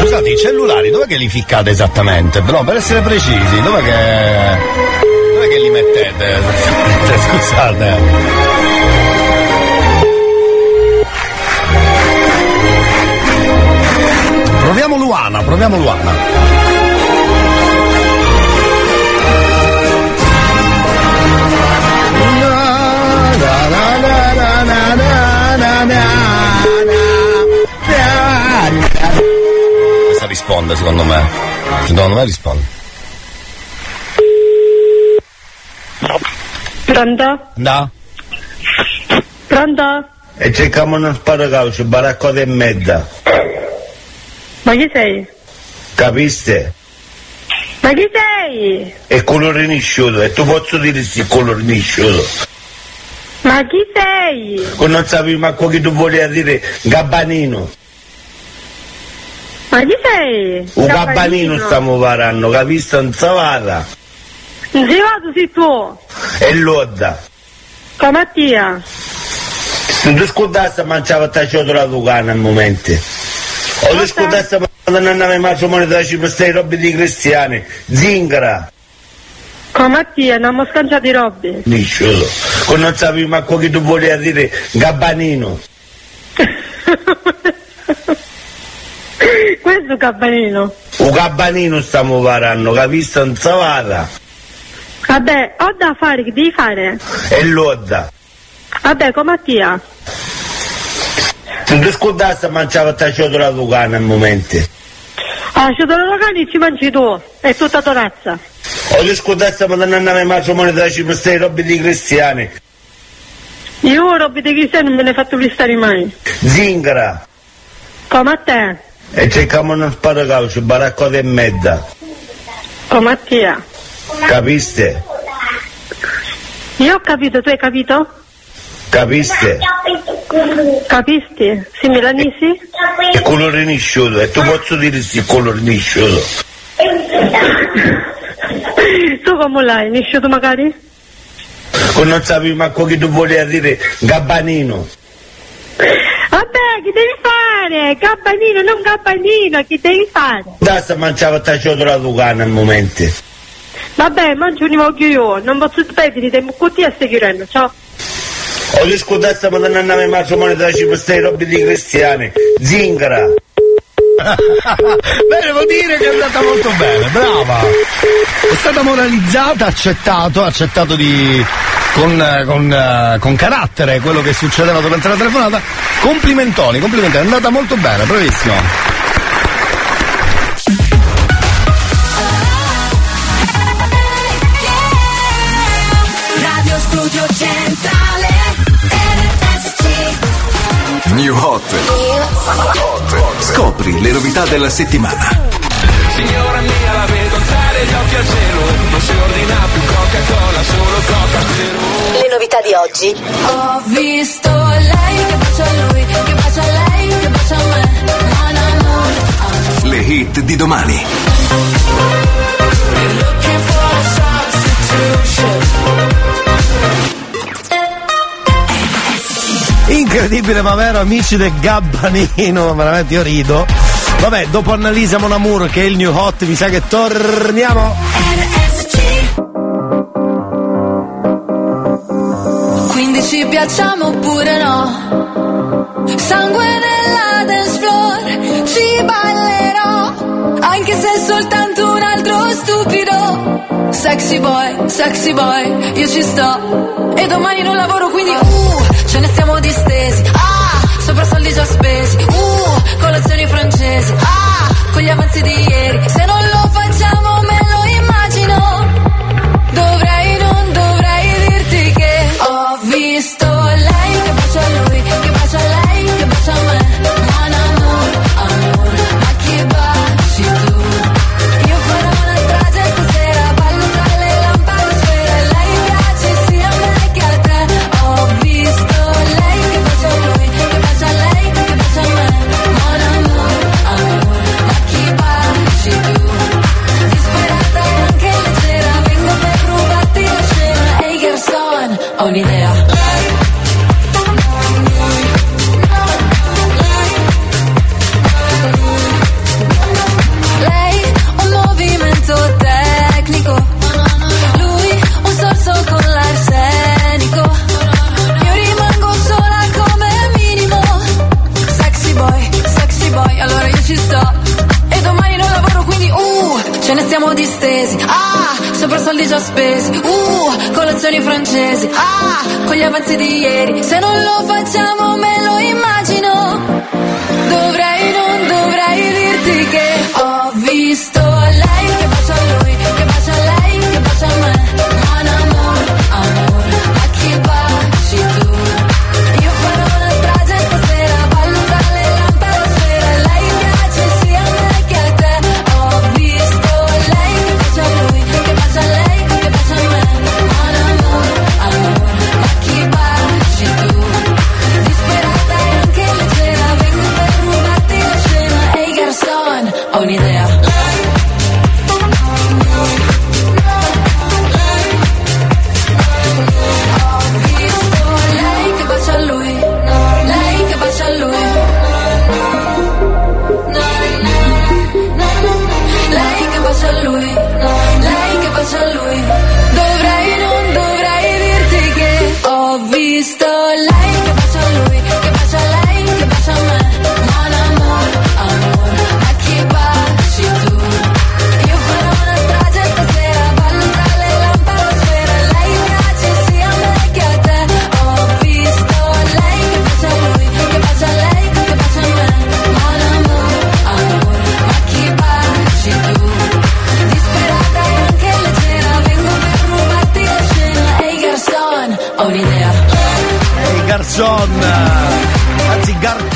Scusate, i cellulari dov'è che li ficcate esattamente? Però per essere precisi, dov'è che. dov'è che li mettete? Scusate. Proviamo Luana, proviamo Luana. Questa risponde secondo me. Secondo me risponde.
Pronto?
No?
Pronto?
E cerchiamo uno sparacaucio, baracco e medda.
Ma chi sei?
Capiste?
Ma chi sei?
È colore nisciuto, e tu posso dire sì, colore nisciuto.
Ma chi sei?
Non sapevi manco che tu volevi dire gabbanino.
Ma chi sei?
Un gabbanino stiamo parlando, capiste? Non savata.
Non sei vado sei tu?
E l'odda.
Con Mattia.
Se tu scordassi mangiava ta ciotola tucana al momento. O tu scordassi quando non avevi matrimonio da cibo, stai robe di cristiani. Zingara.
Con Mattia, non mi scanciato i robbi.
Nisciuto. Che non sapevi manco che tu volevi dire gabbanino.
Questo è
un gabbanino stiamo parlando, capiste? Non savata.
Vabbè, ho da fare, che devi fare?
E l'odda.
Vabbè, con Mattia.
Se tu scordassi mangiava ta ciotola la Lucana al momento.
Ah, ci sono locali ci mangi tu, è tutta tua razza.
O ti scordassi ma non andava mai moneta da Cipro, stai robe di cristiani.
Io robe di cristiani non me ne fatto listare mai.
Zingara.
Come a te?
E cerchiamo uno sparacaucio, baracco e medda.
Con Mattia.
Capiste?
Io ho capito, tu hai capito?
Capiste?
Capisti? Sì, Milanisi?
È colore nisciuto, e tu posso dire sì, colore nisciuto.
tu come l'hai? Nisciuto magari?
Non sapevi manco che tu volevi dire gabbanino.
Vabbè, che devi fare? Gabbanino, non gabbanino, che devi fare?
Dassa mangiava ta ciotola la Lucana al momento.
Vabbè, mangio un occhio io, non posso spendere tempo così a seguire, ciao.
O ti scordassi ma non andava mai moneta da Cipro, stai robe di cristiani. Zingara.
Beh, devo dire che è andata molto bene, brava. È stata moralizzata, accettato, accettato di. Con, con, con carattere quello che succedeva durante la telefonata. Complimentoni, complimentoni, è andata molto bene, bravissimo.
New Hot. Scopri le novità della settimana.
Signora mia la vedo alzare gli occhi al cielo Non si ordina più Coca-Cola, solo Coca Zero
Le novità di oggi.
Ho visto lei che bacia a lui, che bacia a lei, che bacia a me. Mon amour,
Le hit di domani.
looking for
Incredibile ma vero amici del Gabbanino, veramente io rido. Vabbè, dopo Annalisa Monamur che è il new hot, mi sa che torniamo.
Quindi ci piacciamo oppure no? Sangue nella dance floor, ci ballerò, anche se è soltanto un altro stupido. Sexy boy, sexy boy, io ci sto. E domani non lavoro, quindi uh, ce ne stiamo distesi. Ah, sopra soldi già spesi. Uh, colazioni francesi. Ah, con gli avanzi di ieri. Se non lo già spesi. Uh, colazioni francesi. Ah, con gli avanzi di ieri. Se non lo facciamo me lo immagino. Dovrei, non dovrei dirti che ho visto lei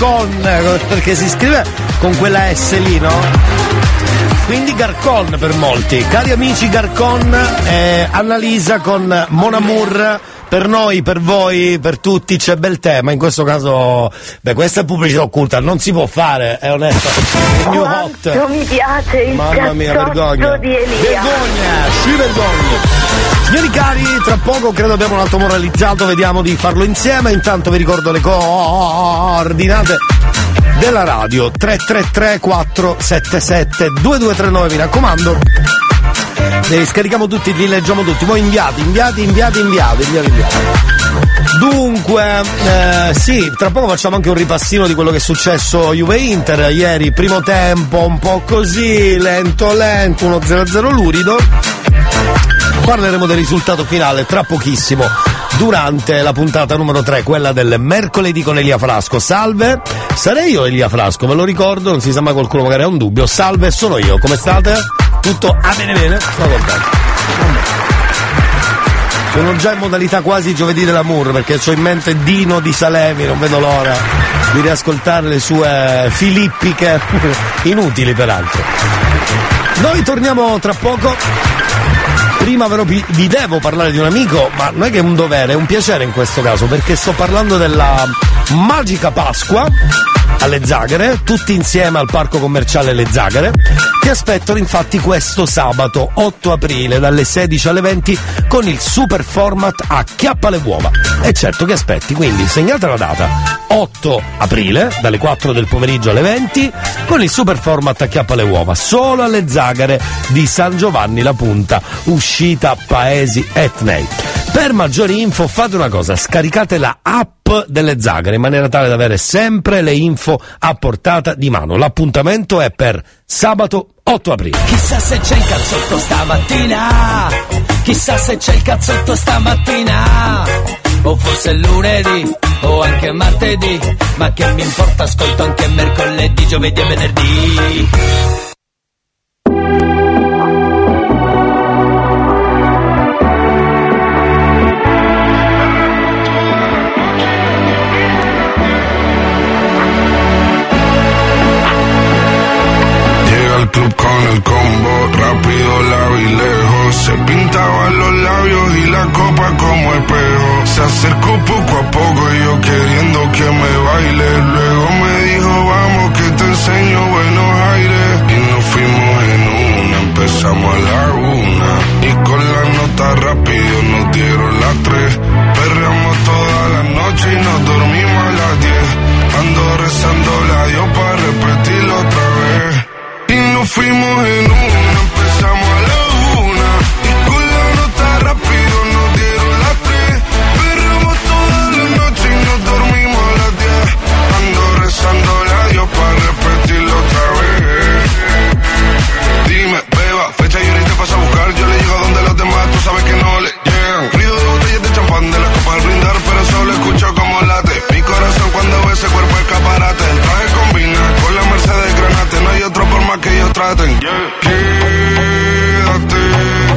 Garcon, perché si scrive con quella S lì, no? Quindi Garcon per molti. Cari amici Garcon, eh, Annalisa con Mon Amour. Per noi, per voi, per tutti c'è bel tema, in questo caso, beh, questa è pubblicità occulta, non si può fare, è onesto. Il new hot.
Quanto mi piace il
Mamma mia, vergogna. Vergogna, si vergogni. Signori cari, tra poco credo abbiamo un altro moralizzato, vediamo di farlo insieme. Intanto vi ricordo le coordinate della radio 333 477 2239, mi raccomando. Li scarichiamo tutti, li leggiamo tutti. Voi inviati, inviati, inviati, inviati, inviati, inviati. Dunque, eh, sì, tra poco facciamo anche un ripassino di quello che è successo Juve Inter. Ieri, primo tempo, un po' così, lento, lento, 1-0-0 lurido. Parleremo del risultato finale tra pochissimo durante la puntata numero 3, quella del mercoledì con Elia Frasco. Salve, sarei io Elia Frasco, ve lo ricordo, non si sa mai qualcuno magari ha un dubbio. Salve, sono io, come state? Tutto a bene bene? Sono contento. Sono già in modalità quasi giovedì dell'amour perché ho in mente Dino di Salemi, non vedo l'ora di riascoltare le sue filippiche, inutili peraltro. Noi torniamo tra poco prima però vi, devo parlare di un amico, ma non è che è un dovere, è un piacere in questo caso, perché sto parlando della Magica Pasqua alle Zagare, tutti insieme al parco commerciale Le Zagare, che aspettano infatti questo sabato 8 aprile dalle 16 alle 20 con il super format Acchiappa le uova. E certo che aspetti, quindi segnate la data 8 aprile dalle 4 del pomeriggio alle 20 con il super format Acchiappa le uova, solo alle Zagare di San Giovanni la Punta, uscita Paesi Etnei. Per maggiori info fate una cosa, scaricate la app delle Zagare in maniera tale da avere sempre le info a portata di mano. L'appuntamento è per sabato 8 aprile.
Chissà se c'è il cazzotto stamattina. Chissà se c'è il cazzotto stamattina. O forse lunedì, o anche martedì. Ma che mi importa, ascolto anche mercoledì, giovedì e venerdì.
Club con el combo, rápido, largo y lejos. Se pintaban los labios y la copa como espejo. Se acercó poco a poco y yo queriendo que me baile. Luego me dijo, vamos que te enseño buenos aires. Y nos fuimos en una, empezamos a la una. Y con la nota rápido nos dieron las tres. Perreamos toda la noche y nos dormimos fuimos en una, empezamos a la una. Y con la nota rápido nos dieron las tres. Perramos toda la noche y nos dormimos a las diez. Ando rezando a Dios para repetirlo otra vez. Dime, beba, fecha y ahorita vas a buscar. Yo le llego donde los demás, tú sabes que no le llegan. Ruido de botellas de champán de la copa al brindar, pero solo escucho como late. Mi corazón cuando ve ese cuerpo escaparate. El traje combina que ellos traten. Quédate,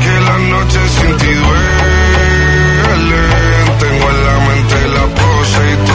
que la noche sin ti duele. Tengo en la mente la pose y todo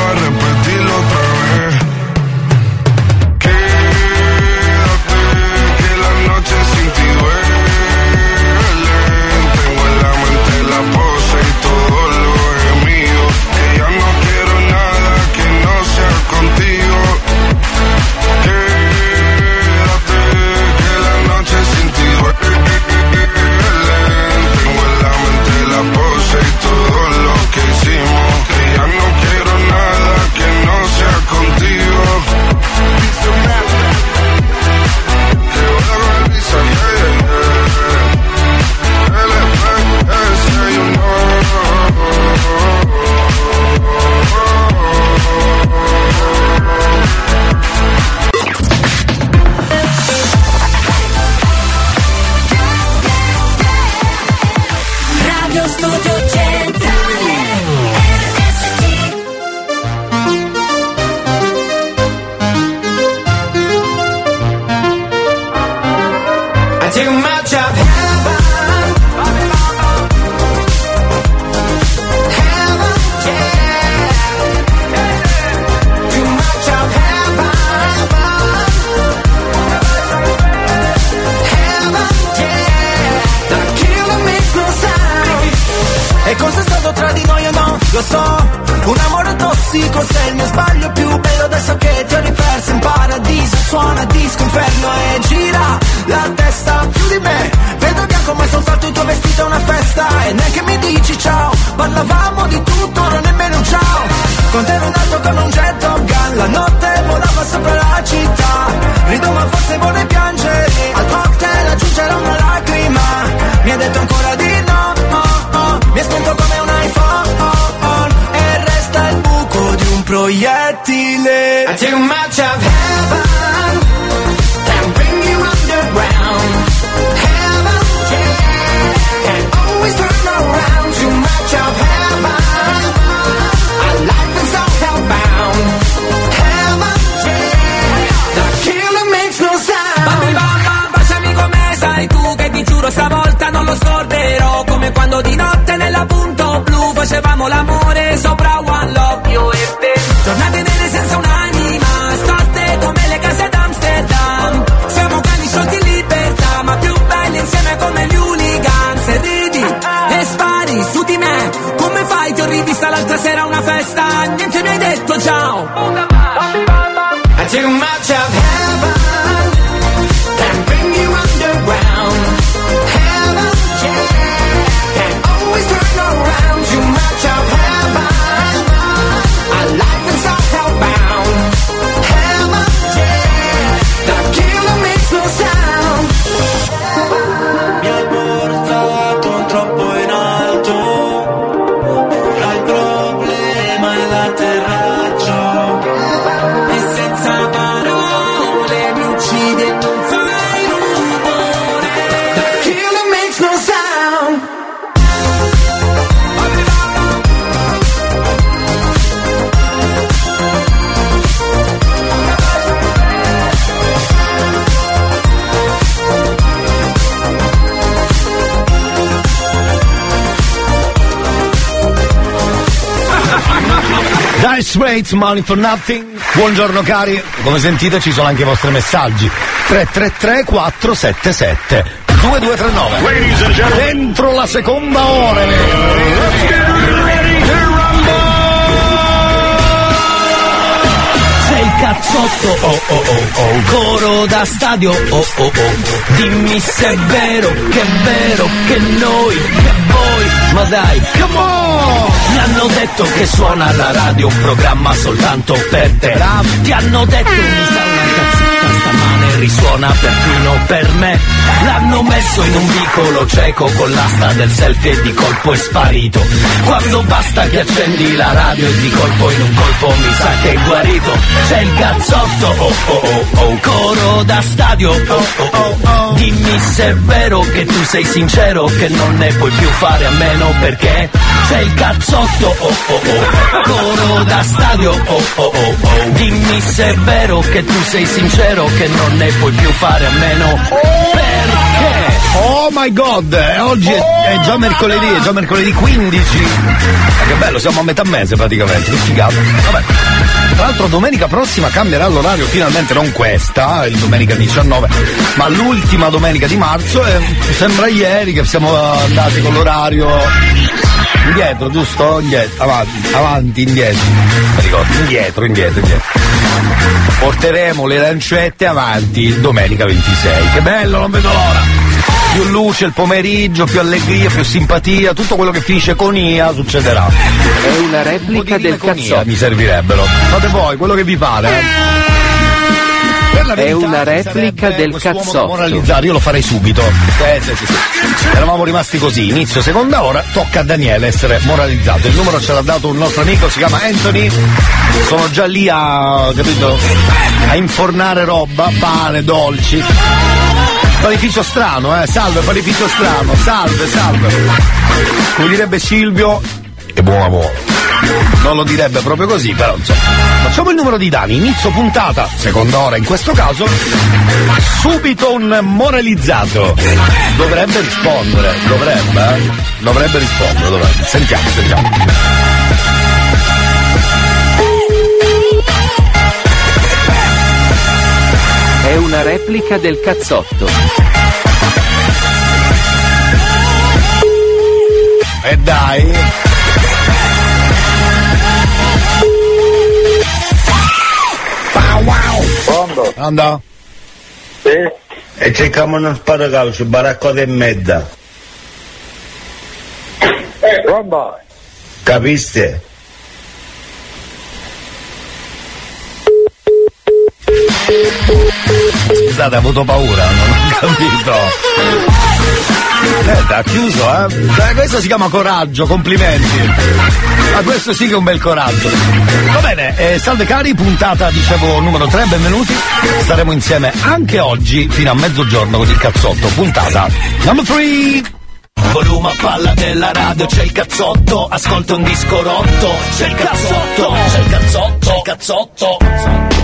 For Nothing. Buongiorno cari, come sentite ci sono anche i vostri messaggi. 333 477 2239. Dentro la seconda ora.
Cazzotto, oh oh oh oh, coro da stadio, oh oh oh. Dimmi se è vero, che è vero, che noi, che voi, ma dai, come on! Mi hanno detto che suona alla radio un programma soltanto per te. Ti hanno detto mi sa stamane risuona perfino per me. L'hanno messo in un vicolo cieco con l'asta del selfie e di colpo è sparito. Quando basta che accendi la radio e di colpo in un colpo mi sa che è guarito. C'è il cazzotto, oh oh oh oh, coro da stadio, oh oh oh oh. Dimmi se è vero che tu sei sincero che non ne puoi più fare a meno perché c'è il cazzotto, oh oh oh, coro da stadio, oh oh oh oh. Dimmi se è vero che tu sei sincero che non ne puoi più fare a meno perché
Oh my god, eh, oggi è, già mercoledì, è già mercoledì 15. Ma che bello, siamo a metà mese praticamente, che figata. Vabbè. Tra l'altro domenica prossima cambierà l'orario, finalmente non questa, il domenica 19, ma l'ultima domenica di marzo e sembra ieri che siamo andati con l'orario indietro, giusto? Indietro, avanti, avanti, indietro. Ricordo, indietro, indietro, indietro. Porteremo le lancette avanti domenica 26. Che bello, non vedo l'ora! Più luce il pomeriggio, più allegria, più simpatia, tutto quello che finisce con IA succederà.
È una replica del cazzotto.
mi servirebbero. Fate voi quello che vi pare.
È una replica del cazzotto.
Moralizzare, io lo farei subito. Eh, sì, sì, sì. Eravamo rimasti così, inizio seconda ora, tocca a Daniele essere moralizzato. Il numero ce l'ha dato un nostro amico, si chiama Anthony. Sono già lì a, capito, a infornare roba, pane, dolci. Panificio strano, eh, salve, panificio strano, salve, salve. Come direbbe Silvio, e buon lavoro. Non lo direbbe proprio così, però insomma. Facciamo il numero di Dani, inizio puntata, seconda ora in questo caso, subito un moralizzato. Dovrebbe rispondere, dovrebbe, eh? Dovrebbe rispondere, dovrebbe. Sentiamo, sentiamo.
È una replica del cazzotto.
E dai. Anda.
E cerchiamo uno sparacaucio, baraccota e mezza.
Pronto?
Capiste?
Scusate, ho avuto paura, non ho capito. Eh, ha chiuso, eh? Beh, questo si chiama coraggio, complimenti. Ma questo sì che è un bel coraggio. Va bene, eh, salve cari, puntata, dicevo, numero 3, benvenuti. Staremo insieme anche oggi fino a mezzogiorno con il cazzotto. Puntata number 3.
Volume a palla della radio, c'è il cazzotto, ascolta un disco rotto, c'è il cazzotto, c'è il cazzotto, c'è il cazzotto.
Wasted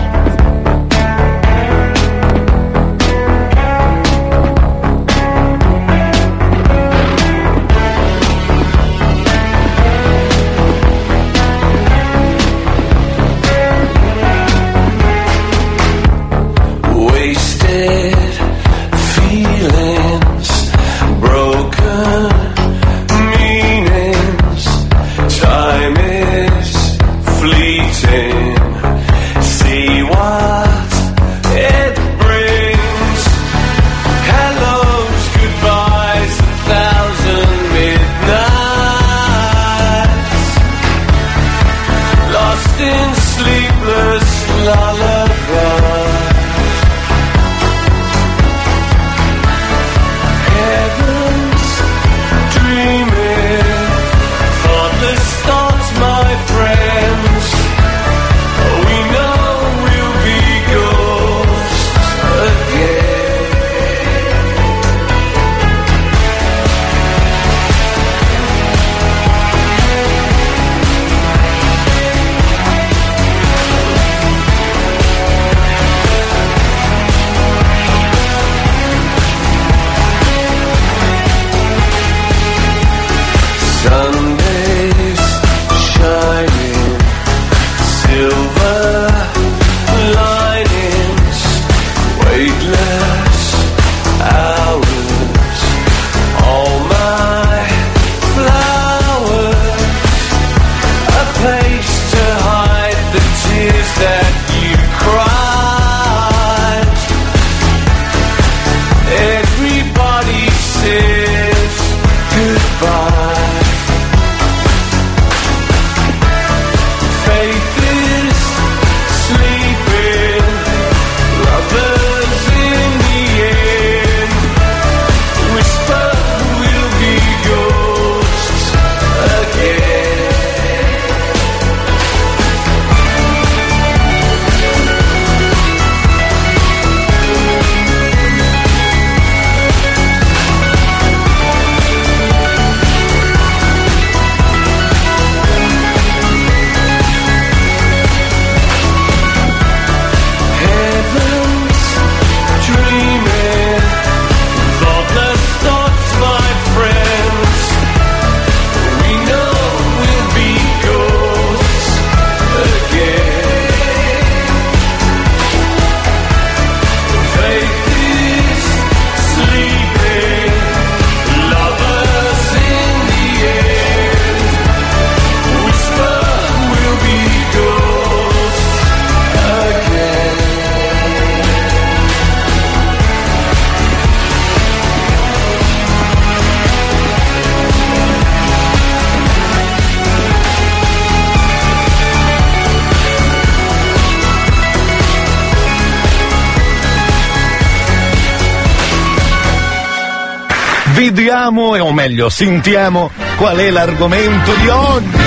Vediamo, o meglio, sentiamo qual è l'argomento di oggi.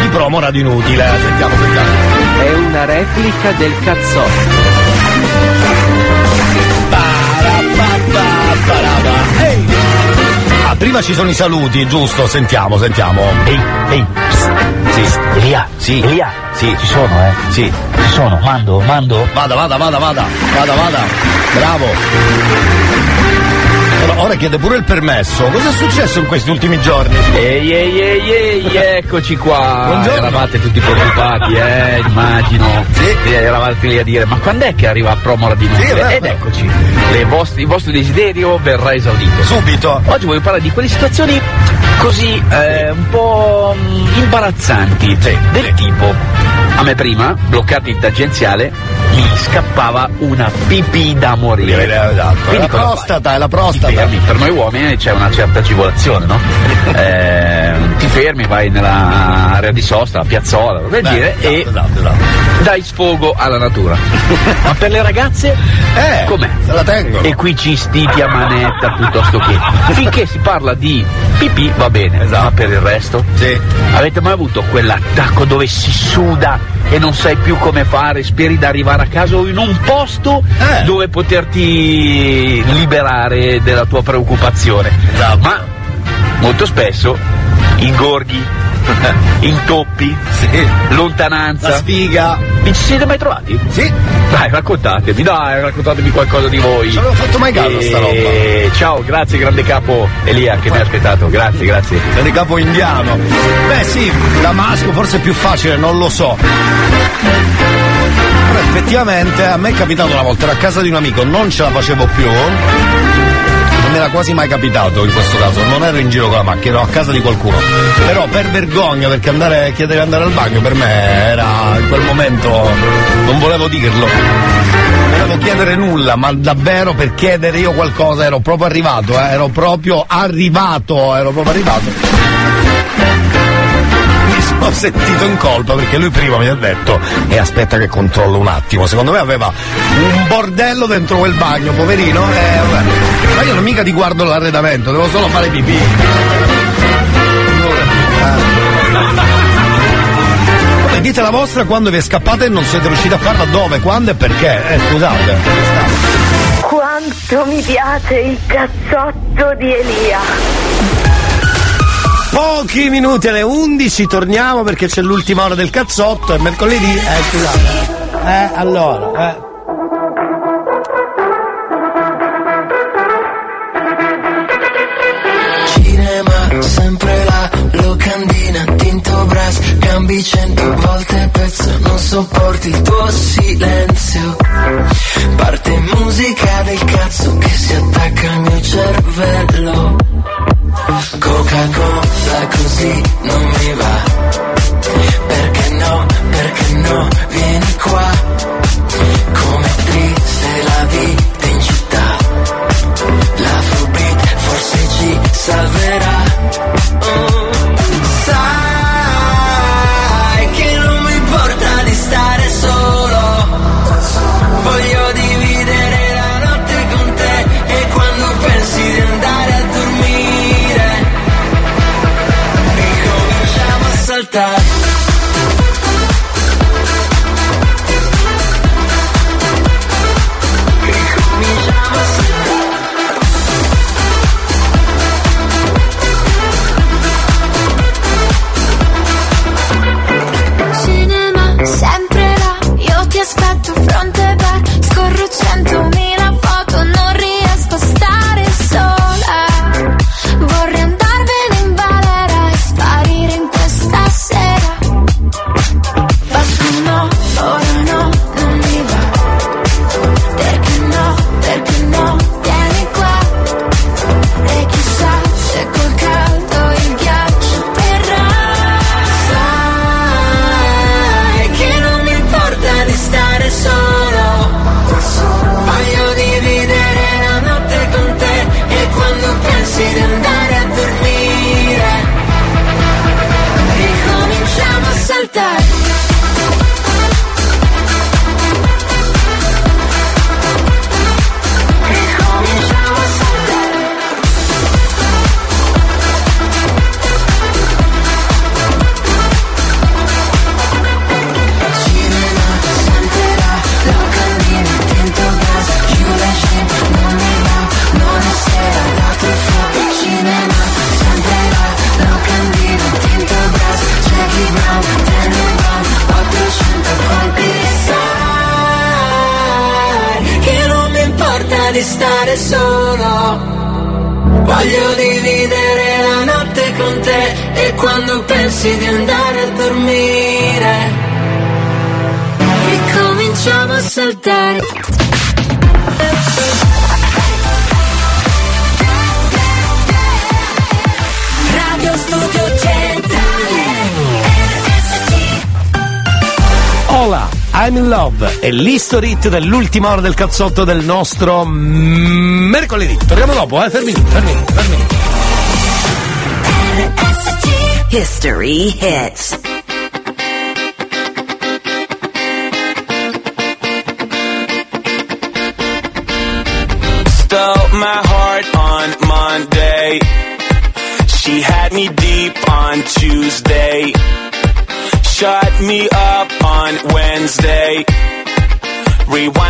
Di promo radio inutile, sentiamo, sentiamo.
È una replica del cazzotto.
Ehi! Ah, prima ci sono i saluti, giusto? Sentiamo, sentiamo.
Ehi, ehi,
Sì.
Elia,
Sì.
Elia,
Sì.
ci sono, eh?
Sì.
Ci sono, mando, mando.
Vada, vada, vada, vada, vada, vada. Bravo. Ora, chiede pure il permesso. Cosa è successo in questi ultimi giorni?
Ehi, ehi, ehi, ehi, eccoci qua.
Buongiorno.
Eravate tutti preoccupati, eh, immagino.
Sì.
E Eravate lì a dire, ma quando è che arriva a promo la
Sì,
Ed eccoci, le vostre- il vostro desiderio verrà esaudito.
Subito.
Oggi voglio parlare di quelle situazioni così eh, un po' mm, imbarazzanti.
Sì,
del tipo, A me prima, bloccati in tangenziale, mi scappava una pipì da morire.
la
cosa
prostata, è la prostata.
Fermi, per noi uomini c'è una certa agevolazione, no? Eh, ti fermi, vai nella area di sosta, la piazzola, per dire,
esatto,
e
esatto, esatto.
dai sfogo alla natura. Ma per le ragazze,
Eh,
com'è?
se la tengono.
E qui ci stiti a manetta piuttosto che. Finché si parla di pipì va bene, ma per il resto?
Sì.
Avete mai avuto quell'attacco dove si suda e non sai più come fare, speri di arrivare a casa o in un posto
Eh.
dove poterti liberare della tua preoccupazione?
Esatto.
Ma molto spesso ingorghi, intoppi, lontananza.
La sfiga.
Vi ci siete mai trovati?
Sì.
Dai, raccontatemi, dai, raccontatemi qualcosa di voi.
Ci avevo fatto mai caso a sta roba.
Eh, Ciao, grazie grande capo Elia che mi ha aspettato, grazie, grazie.
Di capo indiano. Beh sì, Damasco forse è più facile, non lo so. Però effettivamente a me è capitato una volta, a casa di un amico, non ce la facevo più. Mi era quasi mai capitato in questo caso, non ero in giro con la macchina, ero a casa di qualcuno. Però per vergogna, perché andare, chiedere di andare al bagno per me era in quel momento non volevo dirlo. Volevo chiedere nulla, ma davvero per chiedere io qualcosa ero proprio arrivato, eh, ero proprio arrivato, ero proprio arrivato sono sentito in colpa perché lui prima mi ha detto e aspetta che controllo un attimo. Secondo me aveva un bordello dentro quel bagno poverino. E vabbè. ma io non mica ti guardo l'arredamento devo solo fare pipì. Vabbè, dite la vostra quando vi è scappata e non siete riusciti a farla dove, quando e perché? Eh scusate.
Quanto mi piace il cazzotto di Elia.
Pochi minuti alle 11 torniamo perché c'è l'ultima ora del cazzotto, è mercoledì, eh scusate. Eh allora, eh.
Cinema, sempre là, locandina, tinto brass, cambi cento volte pezzo, non sopporti il tuo silenzio. Parte musica del cazzo che si attacca al mio cervello. Coca-Cola così non mi va.
I'm in Love e l'history dell'ultima ora del cazzotto del nostro mercoledì. Torniamo dopo, eh? Fermi, fermi, fermi.
History hits.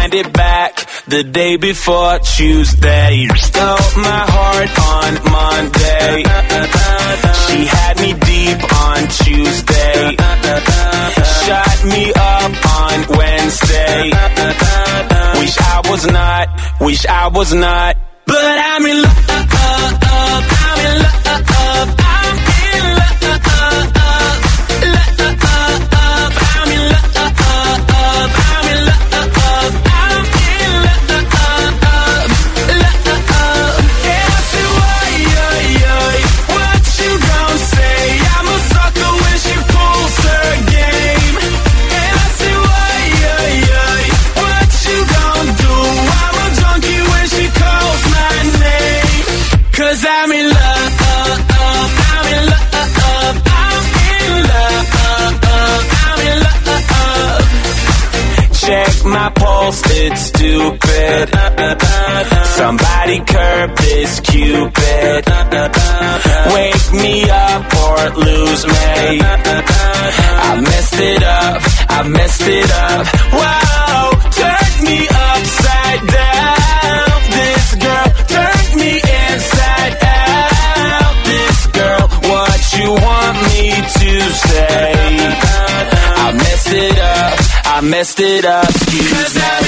Rewind it back the day before Tuesday. Stole my heart on Monday. She had me deep on Tuesday. Shut me up on Wednesday. Wish I was not, wish I was not. But I'm in love, pulse, it's stupid. Somebody curb this cupid. Wake me up or lose me. I messed it up, I messed it up. Wow, messed it up. Excuse me.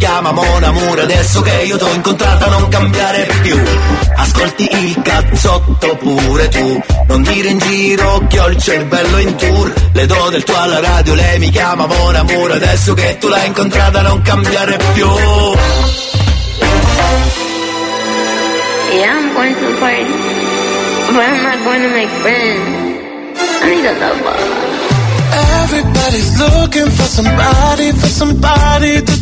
Chiama Mon Amour Adesso che io t'ho incontrata non cambiare più Ascolti il cazzotto pure tu Non dire in giro che ho il cervello in tour Le do del tuo alla radio, lei mi chiama Mon Amour Adesso che tu l'hai incontrata non cambiare più
Yeah, I'm going to the party. But I'm not going to make friends. I need a lover.
Everybody's looking for somebody, for somebody to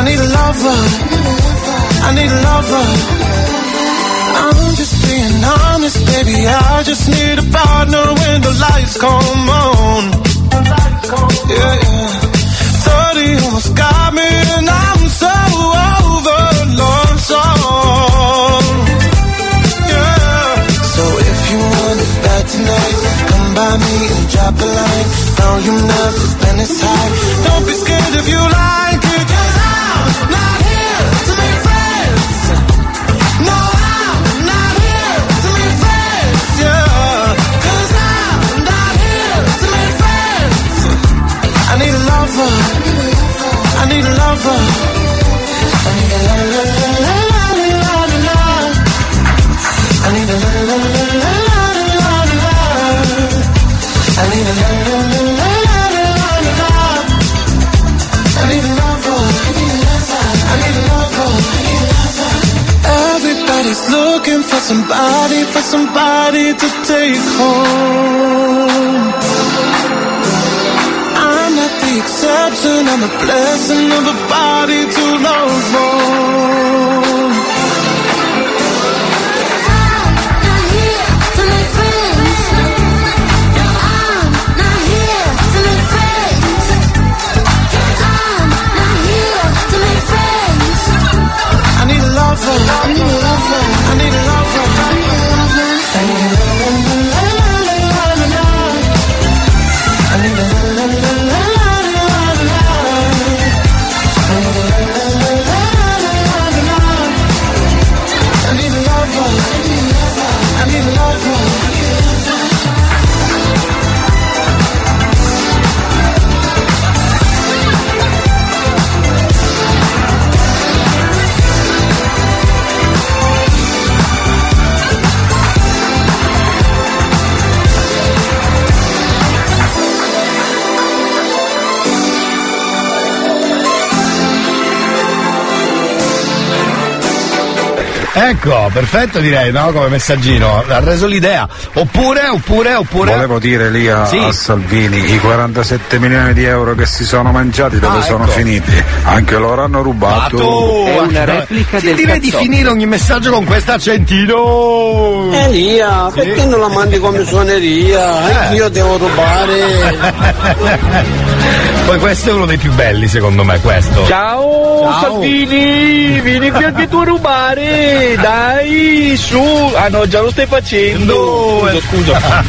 I need a lover. I need a lover. I'm just being honest, baby. I just need a partner when the lights come on. Yeah, yeah. 30 almost got me, and I'm nice Come by me and drop a line. Now you know the when it's high. Don't be scared if you like it. Cause I'm not here to make friends. No, I'm not here to make friends, yeah. Cause I'm not here to make friends. I need a lover. I need a lover. I need a la la la la la la la. I need a la la la la looking for somebody, for somebody to take home. I'm not the exception, I'm blessing of a body to love on.
Ecco, perfetto direi, no? Come messaggino. Ha reso l'idea. Oppure, oppure, oppure.
Volevo dire lì a,
Sì.
a Salvini i 47 milioni di euro che si sono mangiati dove
Ah,
sono
ecco.
finiti? Anche loro hanno rubato.
guarda, sì, direi di finire ogni messaggio con questo accentino.
Elia,
Sì.
perché non la mandi come suoneria?
Eh.
Io devo rubare.
Poi questo è uno dei più belli secondo me, questo.
Ciao,
Ciao.
Salvini, vieni qui anche tu a rubare, dai, su. Ah no, già lo stai facendo. Scusa, scusa.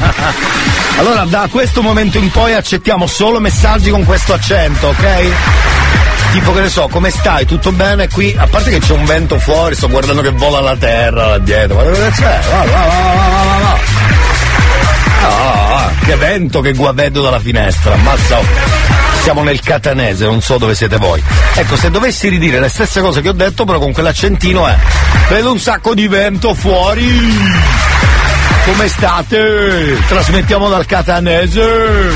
Allora, da questo momento in poi accettiamo solo messaggi con questo accento, ok? Tipo che ne so, come stai? Tutto bene? Qui, a parte che c'è un vento fuori, sto guardando che vola la terra là dietro, guarda cosa c'è, va, va, va, va, va, va, va. Ah, che vento che qua vedo dalla finestra, ammazza. Siamo nel catanese, non so dove siete voi. Ecco, se dovessi ridire le stesse cose che ho detto, però con quell'accentino è. Vedo un sacco di vento fuori. Come state? Trasmettiamo dal catanese.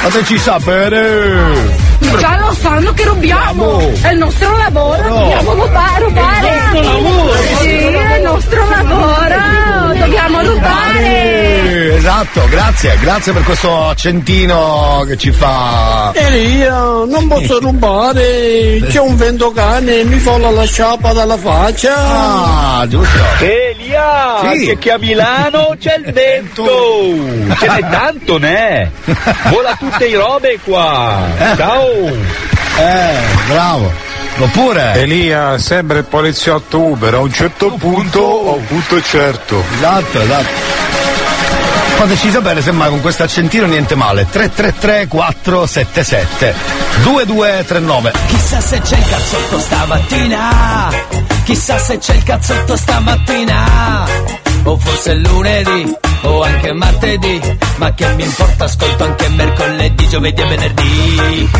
Fateci sapere.
Già lo sanno che rubiamo! È il nostro lavoro! Dobbiamo rubare, rubare!
È il nostro lavoro,
Sì, è il nostro lavoro! Dobbiamo rubare!
Eh, Esatto, grazie, grazie per questo accentino che ci fa.
Elia, non posso rubare. C'è un vento cane, mi folla la sciarpa dalla faccia.
Ah, giusto.
Elia,
Sì.
che, che a Milano c'è il vento! Ce n'è tanto, ne? Vola tutte le robe qua! Ciao!
Eh, bravo. Oppure.
Elia sembra il poliziotto Uber, a un certo punto ho un punto certo.
Esatto, esatto. Fateci sapere se mai con questo accentino niente male. 333 477 2239.
Chissà se c'è il cazzotto stamattina. Chissà se c'è il cazzotto stamattina. O forse è lunedì, o anche martedì. Ma che mi importa, ascolto anche mercoledì, giovedì e venerdì.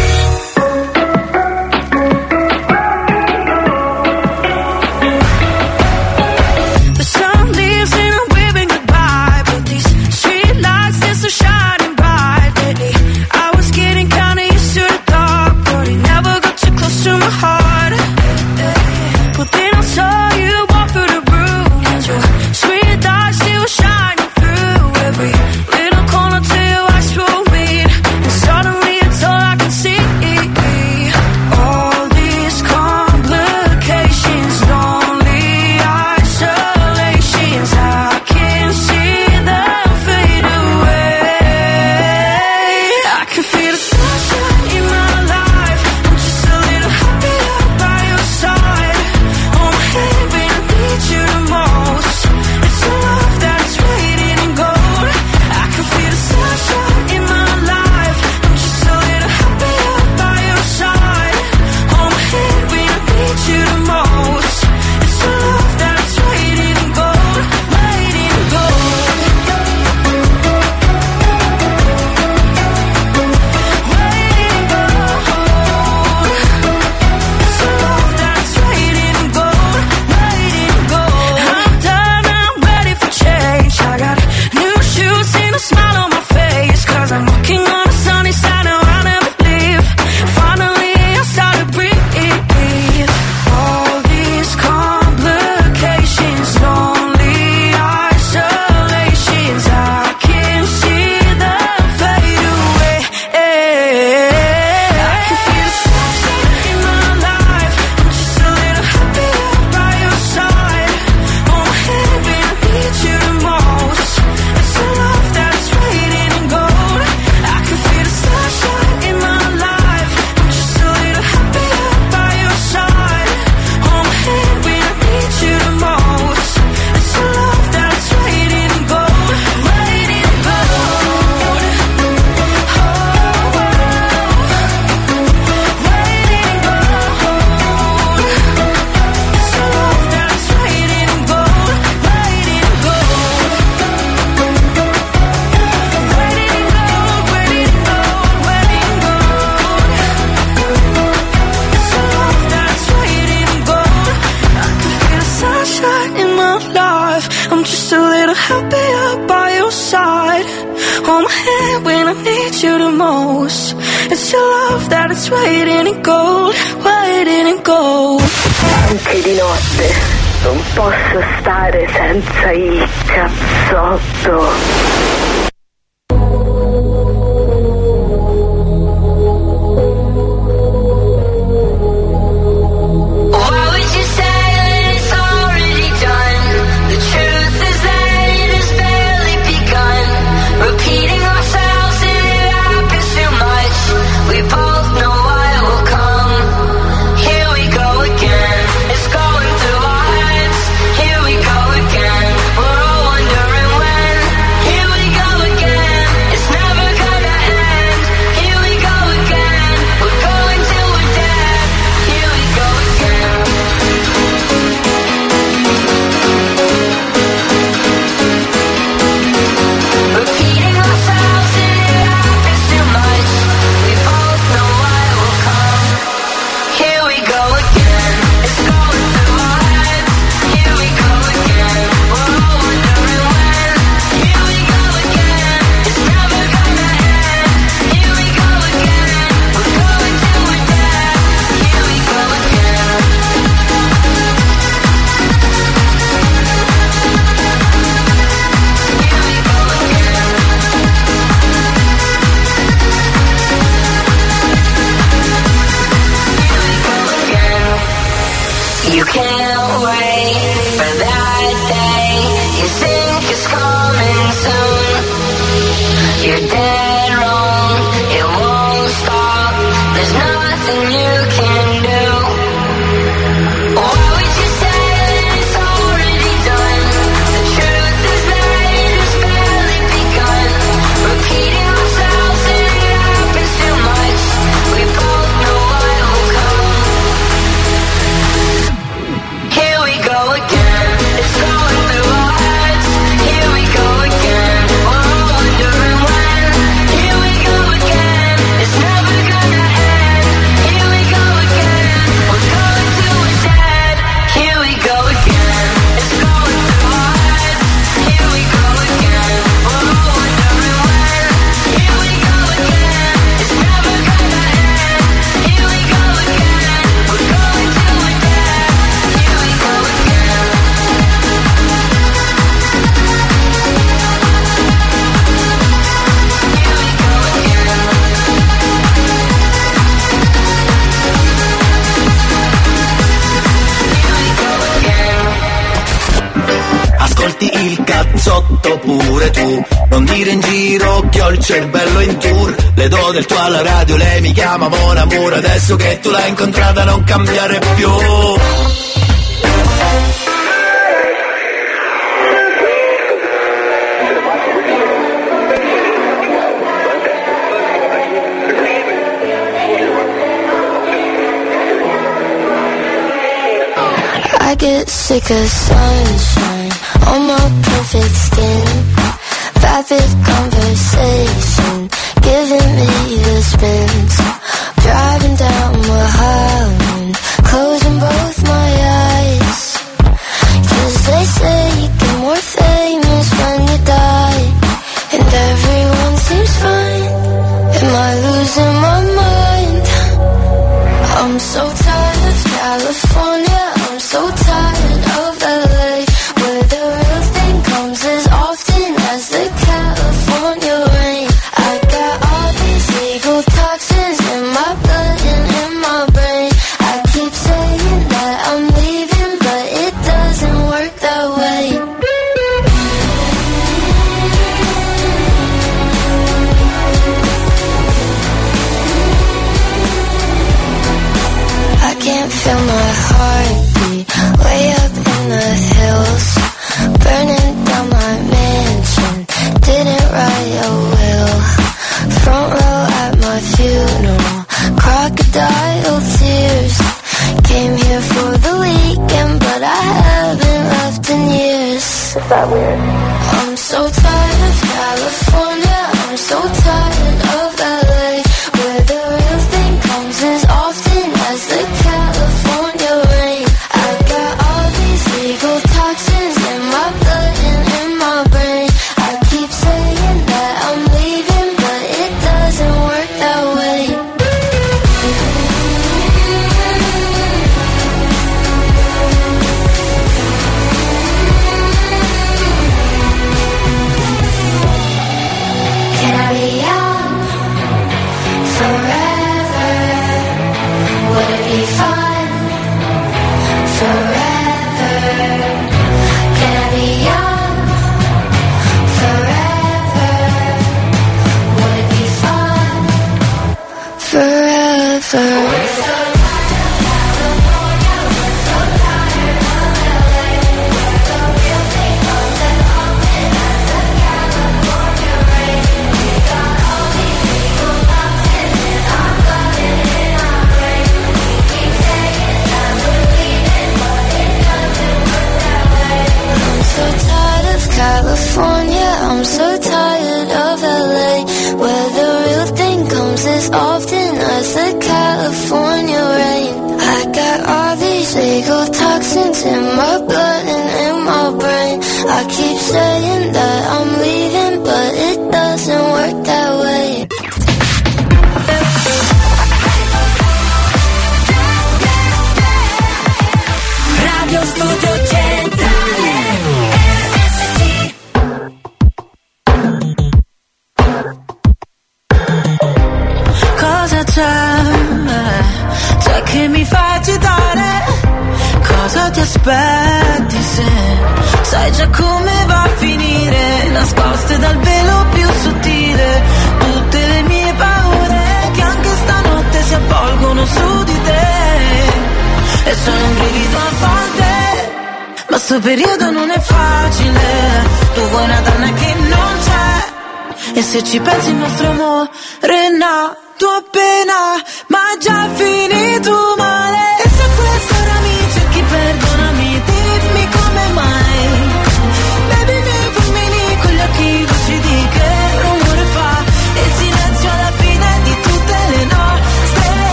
I get sick of sunshine on my perfect skin. Vapid conversation giving me the spins. Driving down my
heart.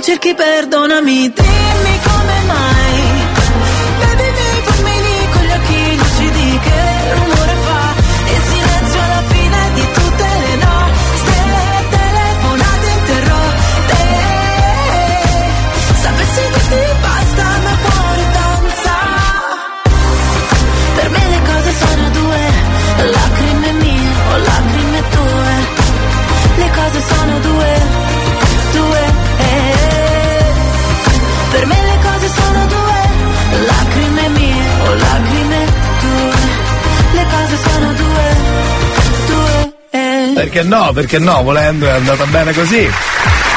Cerchi, perdonami, dimmi come mai.
Perché no? Perché no? Volendo è andata bene così.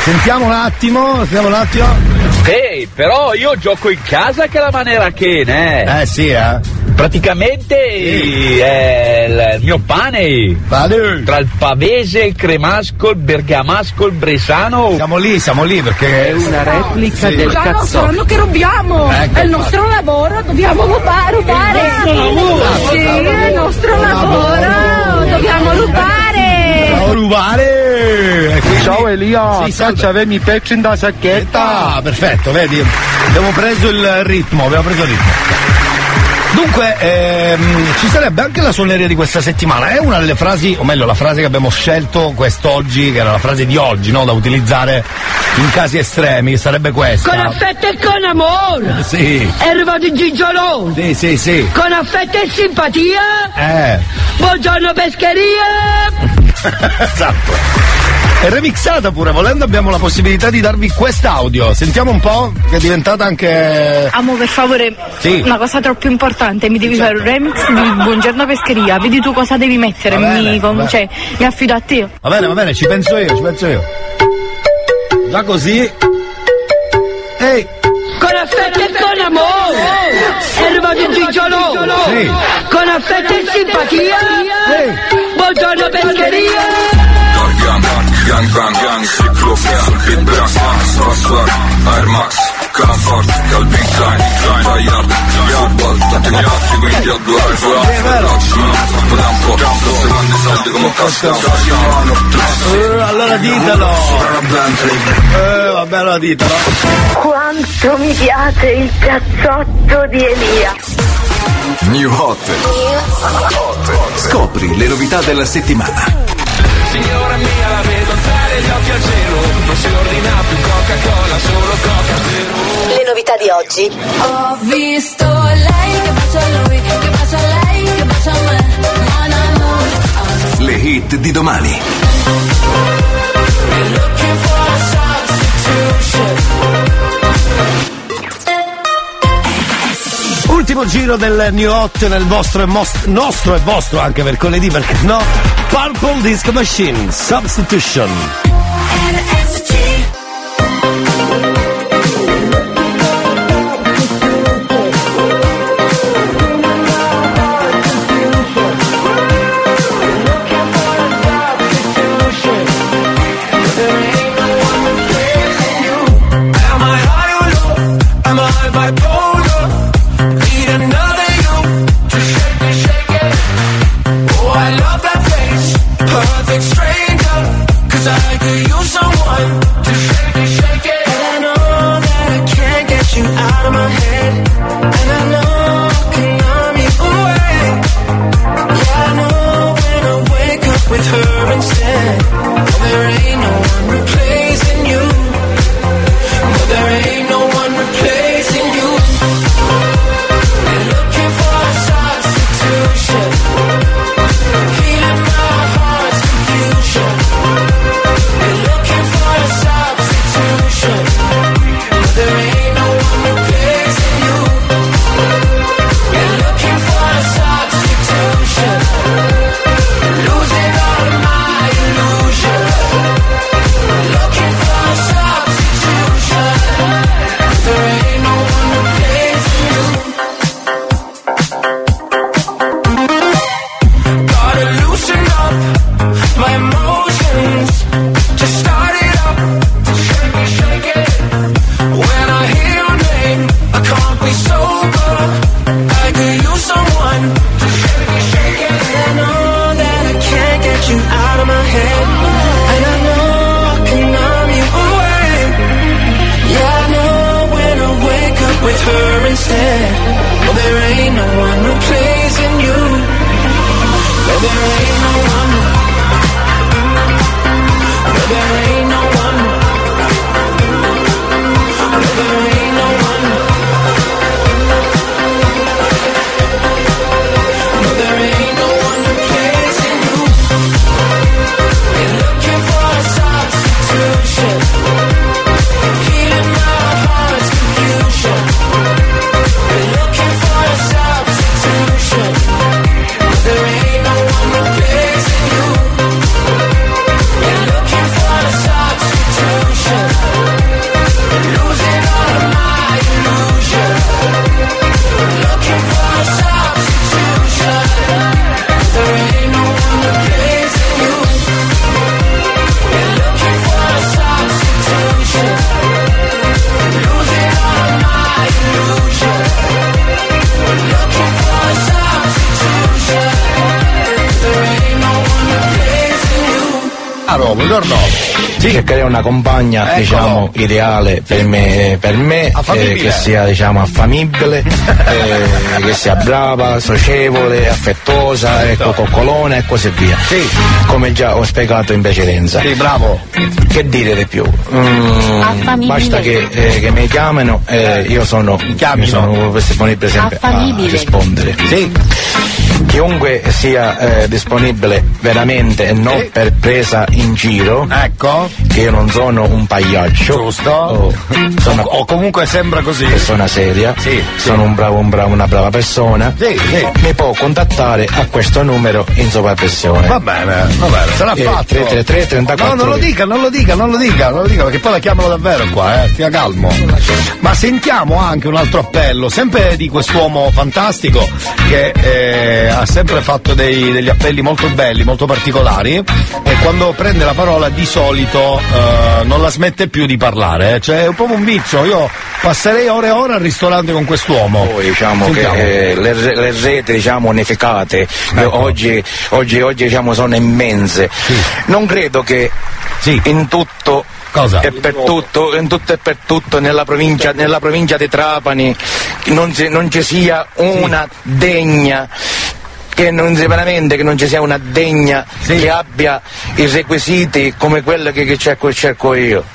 Sentiamo un attimo, sentiamo un attimo.
Ehi, però io gioco in casa che la maniera che, ne?
Eh sì, eh.
Praticamente è il, il mio pane. Tra il pavese, il cremasco, il bergamasco, il bresano.
Siamo lì, siamo lì perché.
È una replica
Sì.
del
Già
cazzotto.
sanno che rubiamo,
Ecco,
è il nostro lavoro, dobbiamo rubare, rubare.
Il nostro lavoro.
Sì, è il nostro lavoro, dobbiamo rubare.
Ciao rubare! E quindi-
Ciao Elia,
Sì, salve.
caccia avevi i pezzi in da sacchetta.
Ah, perfetto, vedi? Abbiamo preso il ritmo, abbiamo preso il ritmo. Dunque, ehm, ci sarebbe anche la suoneria di questa settimana. È una delle frasi, o meglio, la frase che abbiamo scelto quest'oggi, che era la frase di oggi, no? Da utilizzare in casi estremi, sarebbe questa.
Con affetto e con amore.
Sì,
Erba di Gigiolo.
sì, sì, sì.
Con affetto e simpatia.
Eh,
Buongiorno pescheria.
Esatto. È remixata pure, volendo abbiamo la possibilità di darvi quest'audio. Sentiamo un po', che è diventata anche...
Amo, per favore,
Sì.
una cosa troppo importante, mi devi fare un remix di Buongiorno Pescheria, vedi tu cosa devi mettere,
bene,
mi, cioè, mi affido a te.
Va bene, va bene, ci penso io, ci penso io. Già così. Ehi,
Con affetto e con amore. Erba di Gigiolo.
Sì.
Con affetto e simpatia. Buongiorno pescheria.
Gang bang gang, ciclo sul beat brand Swag swag, Air Max, Comfort, Calvin Klein, Klein, Bayard, Yardball Tanti contatti quindi ho due iPhone Lodge, me l'ho fatto da un po' Sto seguendo i soldi come un cascano
eh, allora ditelo. Eh, vabbè, allora ditelo.
Quanto mi piace il cazzotto di Elia.
New Hot. Scopri le novità della settimana.
Signora mia, la vedo alzare gli occhi al cielo. Non si ordina più Coca-Cola, solo Coca Zero.
Le novità di oggi.
Ho visto lei che bacia lui, che bacia lei, che bacia me. Mon amour.
Le hit di domani.
Looking for a substitution.
Ultimo giro del New Hot nel vostro e mos- nostro e vostro anche mercoledì, perché no? Purple Disc Machine, Substitution.
Compagna, diciamo, ideale per me, per me eh, che sia diciamo affamibile, eh, che sia brava, socievole, affettuosa, ecco, coccolona e così via. Come già ho spiegato in precedenza.
Sì, bravo.
Che dire di più? Mm, basta che, eh, che mi chiamino, eh, io sono, sono disponibile sempre a
Affamibile.
rispondere. Chiunque sia eh, disponibile veramente e non per presa in giro,
ecco,
che io non sono un pagliaccio,
giusto,
sono,
o comunque sembra così,
persona seria, sono un bravo, un bravo- una brava persona,
Sì, sì.
mi può contattare a questo numero in sovrappressione.
Va bene, va bene, sarà
Eh,
fatto.
333 34
No, non lo dica, non lo dica, non lo dica, non lo dica, perché poi la chiamano davvero qua, eh, stia calmo. Ma sentiamo anche un altro appello, sempre di quest'uomo fantastico che eh, ha sempre fatto dei- degli appelli molto belli, molto particolari e quando prende la parola di solito eh, non la smette più di parlare, eh. cioè è un po' un vizio, io passerei ore e ore al ristorante con quest'uomo.
Poi diciamo
Sentiamo.
che eh, le, le reti diciamo unificate
Ecco.
oggi, oggi, oggi diciamo sono immense. Non credo che in tutto
Cosa?
E per tutto, in tutto e per tutto nella provincia, nella provincia di Trapani non, ci- non ci sia una degna che non sia veramente che non ci sia una degna che abbia i requisiti come quello che, che cerco, cerco io.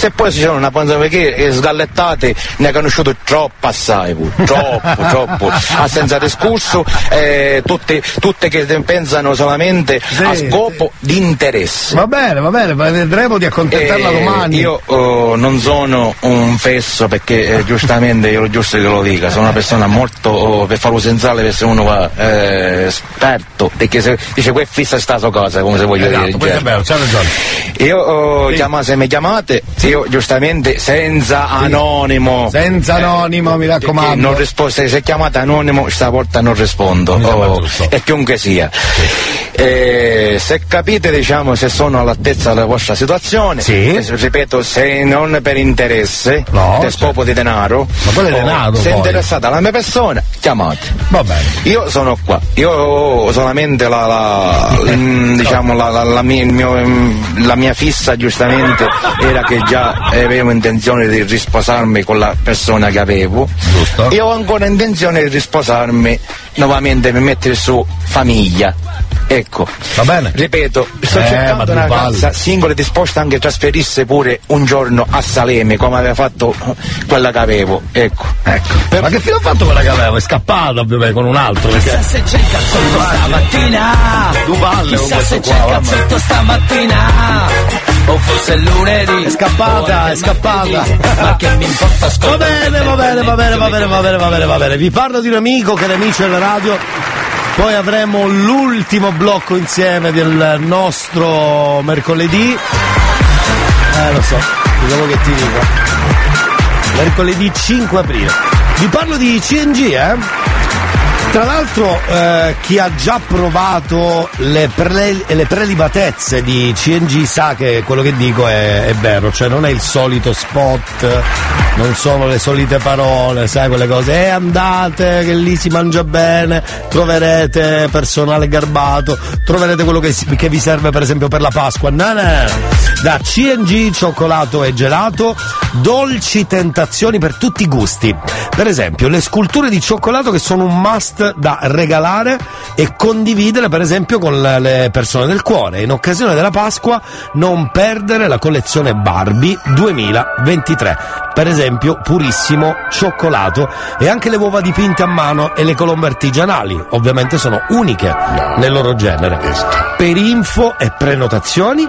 Se poi ci sono una panza perché sgallettate ne ha conosciuto troppo assai pu, troppo troppo a senza discorso eh, tutte, tutte che pensano solamente a scopo di interesse
Va bene, va bene, vedremo di accontentarla
Eh,
domani.
Io oh, non sono un fesso perché eh, giustamente io giusto che lo dica, sono una persona molto oh, per farlo deve essere uno va, eh, esperto, perché se dice que fissa sta so cosa, come se voglio
Esatto,
dire.
c'ha ragione.
Io oh, chiama- se mi chiamate, io giustamente senza anonimo.
Senza anonimo, mi
Perché
raccomando.
Non rispo- se, chiamate anonimo stavolta non rispondo. oh, e chiunque sia. Eh, se capite diciamo se sono all'altezza della vostra situazione, eh, ripeto, se non per interesse, per scopo di denaro,
Ma quello è denaro,
se
poi.
interessate alla mia persona, chiamate.
Va bene.
Io sono qua, io ho solamente la, la- mm, diciamo la, la- la mia, mio, mm, la mia fissa giustamente era che già avevo intenzione di risposarmi con la persona che avevo. Io ho ancora intenzione di risposarmi nuovamente per mettere su famiglia. Ecco.
Va bene.
Ripeto, sto
Eh,
cercando una ragazza singola e disposta anche a trasferirsi pure un giorno a Saleme, come aveva fatto quella che avevo. Ecco.
Ma che fine ha fatto quella che aveva? È scappata ovviamente con un altro. Perché...
Chissà se c'è il cazzotto stamattina
Tu palle con
Chissà se c'è il cazzotto stamattina O forse è lunedì
È scappata, è scappata.
Ma che mi importa
Va bene, va bene, va bene, va bene, va bene, va bene, va bene. Vi parlo di un amico, cari amici della radio. Poi avremo l'ultimo blocco insieme del nostro mercoledì. Eh, lo so, diciamo che ti dico. Mercoledì 5 aprile. Vi parlo di CNG, eh? Tra l'altro eh, chi ha già provato le, prele- le prelibatezze di CNG sa che quello che dico è, è vero, cioè non è il solito spot, non sono le solite parole, sai quelle cose, eh andate che lì si mangia bene, troverete personale garbato, troverete quello che, che vi serve per esempio per la Pasqua, no no, da CNG cioccolato e gelato, dolci tentazioni per tutti i gusti, per esempio le sculture di cioccolato che sono un must da regalare e condividere per esempio con le- persone del cuore. In occasione della Pasqua non perdere la collezione Barbie 2023. Per esempio purissimo cioccolato e anche le uova dipinte a mano e le colombe artigianali, ovviamente sono uniche nel loro genere. Per info e prenotazioni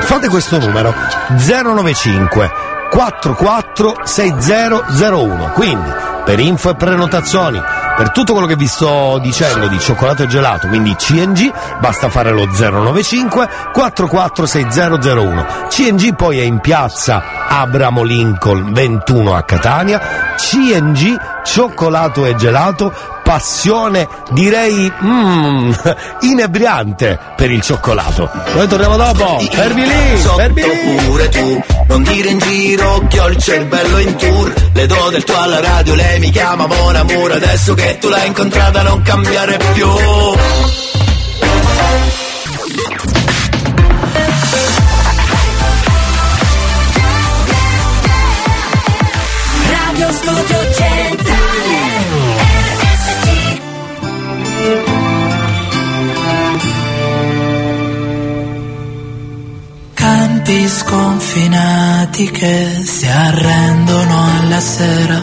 fate questo numero 095 44 6001 quindi per info e prenotazioni. Per tutto quello che vi sto dicendo di cioccolato e gelato quindi CNG basta fare lo 095 44 6001 CNG poi è in piazza Abramo Lincoln 21 a Catania. CNG cioccolato e gelato passione direi mm, inebriante per il cioccolato. Noi torniamo dopo. Fermi lì fermi lì.
pure tu Non dire in giro che ho il cervello in tour. Le do del tuo alla radio, lei mi chiama Mon Amour Adesso che tu l'hai incontrata non cambiare più.
Campi sconfinati che si arrendono alla sera,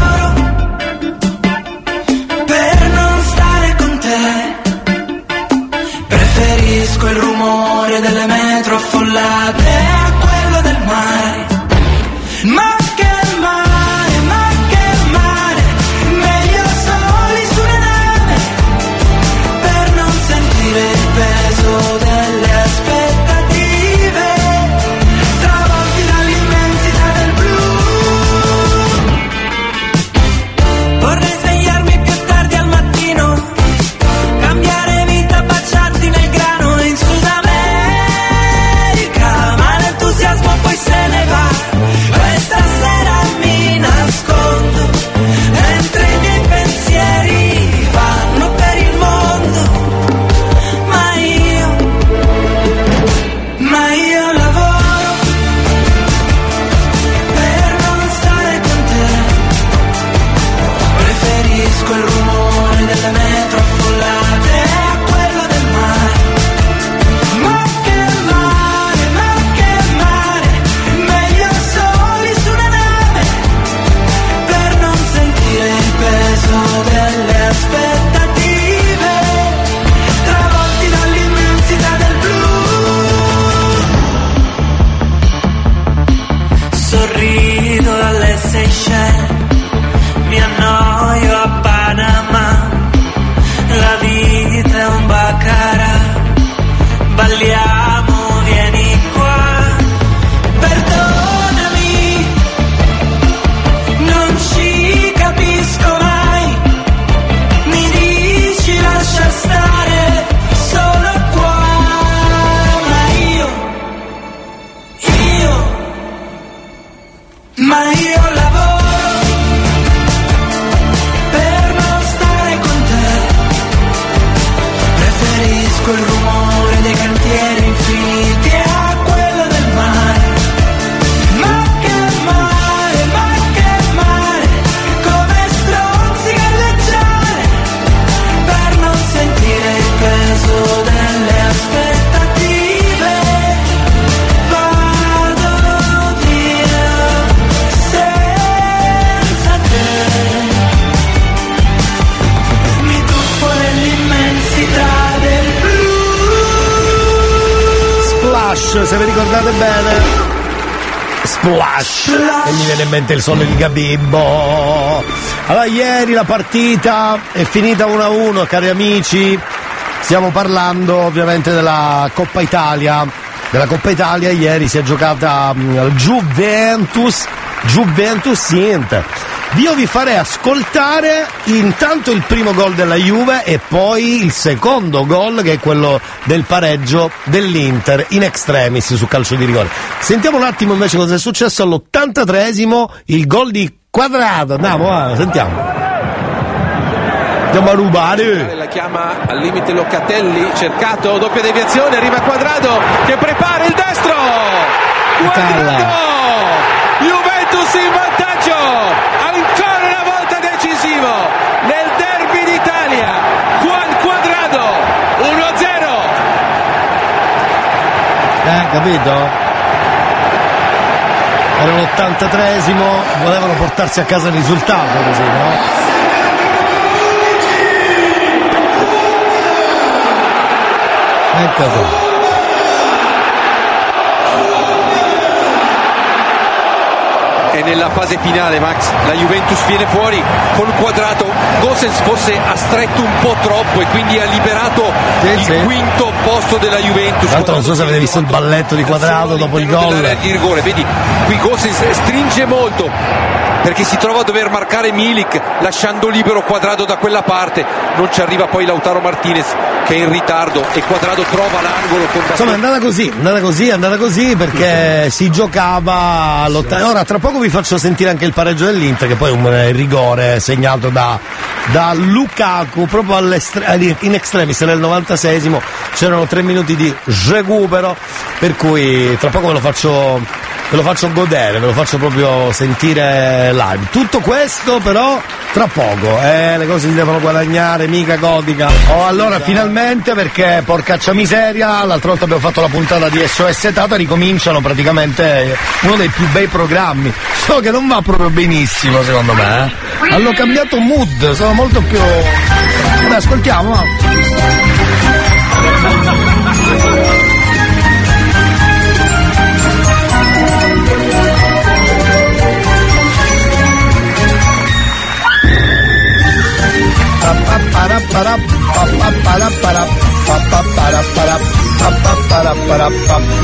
Preferisco il rumore delle metro affollate quello del mare. Ma
mi viene in mente il suono di Gabibbo. Allora, ieri la partita è finita 1-1, cari amici. Stiamo parlando ovviamente della Coppa Italia. Della Coppa Italia ieri si è giocata al Juventus, Juventus Inter. Io vi farei ascoltare intanto il primo gol della Juve e poi il secondo gol che è quello del pareggio dell'Inter in extremis su calcio di rigore. Sentiamo un attimo invece cosa è successo all'83esimo, il gol di Quadrato. Andiamo, va, sentiamo. Andiamo a rubare.
La chiama al limite Locatelli, cercato, doppia deviazione, arriva Quadrado che prepara il destro. Quadrado! Juventus in vantaggio! Ancora una volta decisivo nel derby d'Italia. Juan Quadrado 1-0.
Eh, capito? Era l'83esimo, volevano portarsi a casa il risultato così, no? Ecco qua.
Nella fase finale Max. La Juventus viene fuori con quadrato. Gosens forse ha stretto un po' troppo e quindi ha liberato il quinto posto della Juventus.
L'altro non so se avete visto il balletto di quadrato. dopo il gol.
di rigore. Vedi qui Gosens stringe molto perché si trova a dover marcare Milik lasciando libero quadrato da quella parte. Non ci arriva poi Lautaro Martinez che è in ritardo e quadrato trova l'angolo con
Insomma è andata così, è andata così, è andata così perché si giocava all'ottavo. Ora tra poco vi faccio sentire anche il pareggio dell'Inter che poi è un eh, rigore segnato da, da Lukaku proprio eh, in extremis nel 96esimo c'erano tre minuti di recupero per cui tra poco ve lo faccio ve lo faccio godere, ve lo faccio proprio sentire live. Tutto questo però tra poco, eh, le cose si devono guadagnare, mica godica. Oh, allora finalmente perché porcaccia miseria, l'altra volta abbiamo fatto la puntata di SOS Tata, ricominciano praticamente uno dei più bei programmi. So che non va proprio benissimo secondo me, eh. Hanno cambiato mood, sono molto più. Vabbè, ascoltiamo. Va.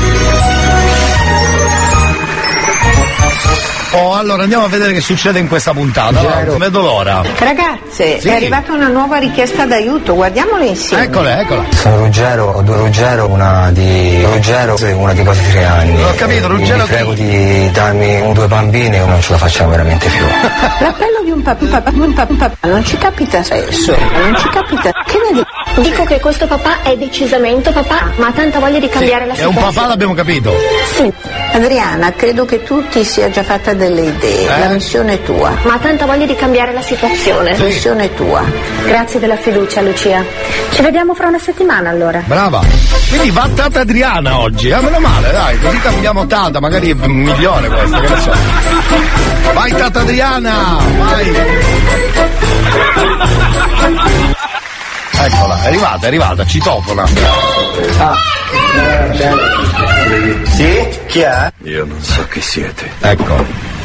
Oh, allora andiamo a vedere che succede in questa puntata. Non vedo l'ora.
Ragazze,
Sì.
è arrivata una nuova richiesta d'aiuto, guardiamola insieme.
Eccola, eccola.
Sono Ruggero, ho due Ruggero, una di Ruggero e una di quasi tre anni.
Ho capito, Ruggero
Vi prego di darmi un- due bambine o non ce la facciamo veramente più.
L'appello di un papà, un papà, un papà, un papà, non ci capita spesso, non ci capita. Che ne dici?
Dico che questo papà è decisamente papà, ma ha tanta voglia di cambiare la
È un
situazione.
papà, l'abbiamo capito.
Sì,
Adriana, credo che tu ti sia già fatta delle idee.
Eh?
La missione è tua.
ma ha tanta voglia di cambiare la situazione.
La missione è tua.
Grazie della fiducia, Lucia. Ci vediamo fra una settimana allora.
Brava. Quindi va Tata Adriana oggi. Ah, meno male, dai, così cambiamo Tata, magari è un milione questa, che ne so. Vai Tata Adriana, vai. Eccola, è arrivata, è arrivata, citofona.
Sì? Chi è?
Io non so chi siete.
Ecco.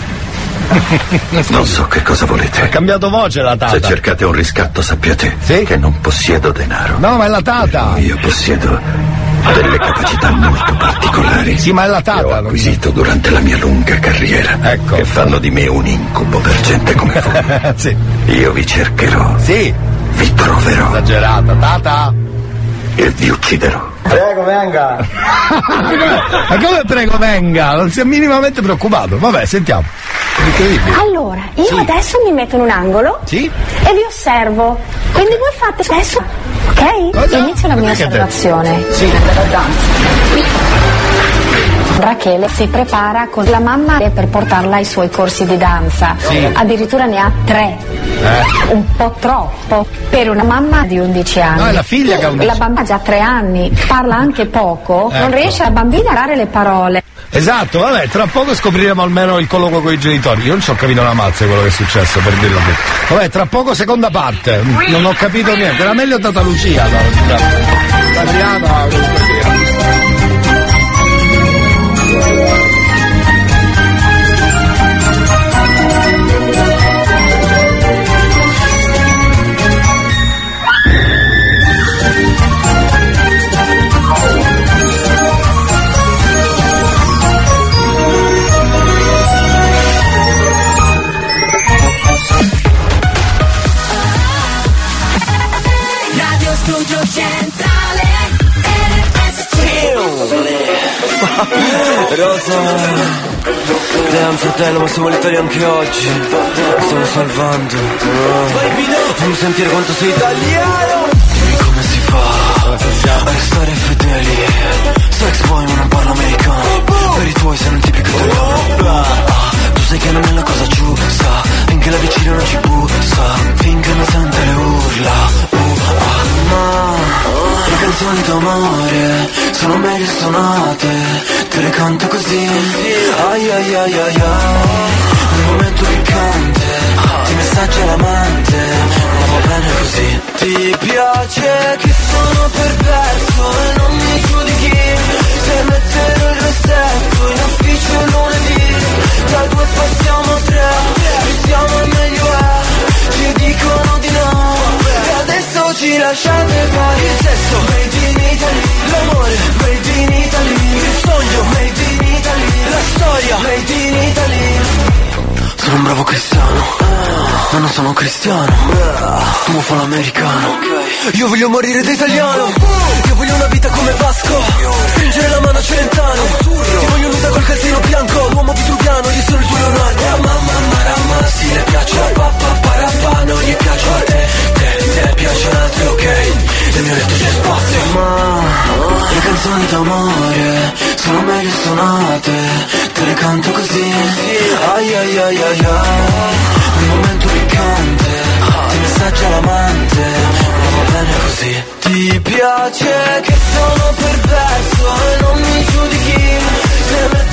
Non so che cosa volete.
Ha cambiato voce la
Se
Tata.
cercate un riscatto sappiate che non possiedo denaro.
No, ma è la Tata.
Io possiedo delle capacità molto particolari.
Sì, ma è la
Che ho
Tata.
acquisito durante la mia lunga carriera.
Ecco.
Che fanno di me un incubo per gente come voi.
sì.
Io vi cercherò.
Sì.
Vi troverò.
Esagerata, Tata.
E vi ucciderò.
Prego, venga.
Ma come prego venga? Non si è minimamente preoccupato. Vabbè, sentiamo.
Allora, io adesso mi metto in un angolo
Sì?
e vi osservo. Quindi voi fate adesso, ok?
Cosa?
Inizio la mia osservazione.
Sì.
Rachele si prepara con la mamma per portarla ai suoi corsi di danza.
Sì.
Addirittura ne ha tre.
Eh.
Un po' troppo per una mamma di 11 anni.
No, è la figlia che ha 11.
La bambina ha già tre anni, parla anche poco, non
Ecco.
riesce la bambina a dare le parole.
Esatto, vabbè, tra poco scopriremo almeno il colloquio con i genitori. Io non ci ho capito una mazza quello che è successo, per dirlo così. Vabbè, tra poco seconda parte. Non ho capito niente. Era meglio Tata Lucia, scusate. Adriana,
Damn fratello ma siamo l'Italia anche oggi. Stiamo salvando. Fammi sentire quanto sei italiano. Dimmi come si fa? A restare fedeli. Sex boy ma non parlo americano. Per i tuoi sei un tipico italiano. Tu sai che non è la cosa giusta. Finché la vicina non ci bussa. Finché non sente le urla canzoni d'amore Sono meglio suonate Te le canto così. Ai ai ai ai ai. Nel momento piccante Ti messaggia l'amante Ma va bene così. Ti piace che sono perverso E non mi giudichi. Se metterò il rossetto In ufficio lunedì Da due passiamo a tre Più siamo meglio è Ci dicono di no ci lasciate fare Il sesso Made in Italy L'amore Made in Italy Il sogno Made in Italy La storia Made in Italy sono un bravo cristiano, ma non sono cristiano. Tu fa l'americano. Io voglio morire da italiano. Io voglio una vita come Vasco. Stringere la mano a Celentano. Ti voglio nuda col calzino bianco. L'uomo vitruviano, io sono il tuo Leonardo. Mamma, marama, sì, le piace a papà, parapà, non gli piace a te. Piacciono altri, ok. Nel mio letto c'è spazio. Ma le canzoni d'amore sono meglio suonate. Te le canto così. Ai ai ai ai ai. Un momento piccante. Ti messaggia l'amante. Ma va bene così. Ti piace che sono perverso e non mi giudichi. Se metterò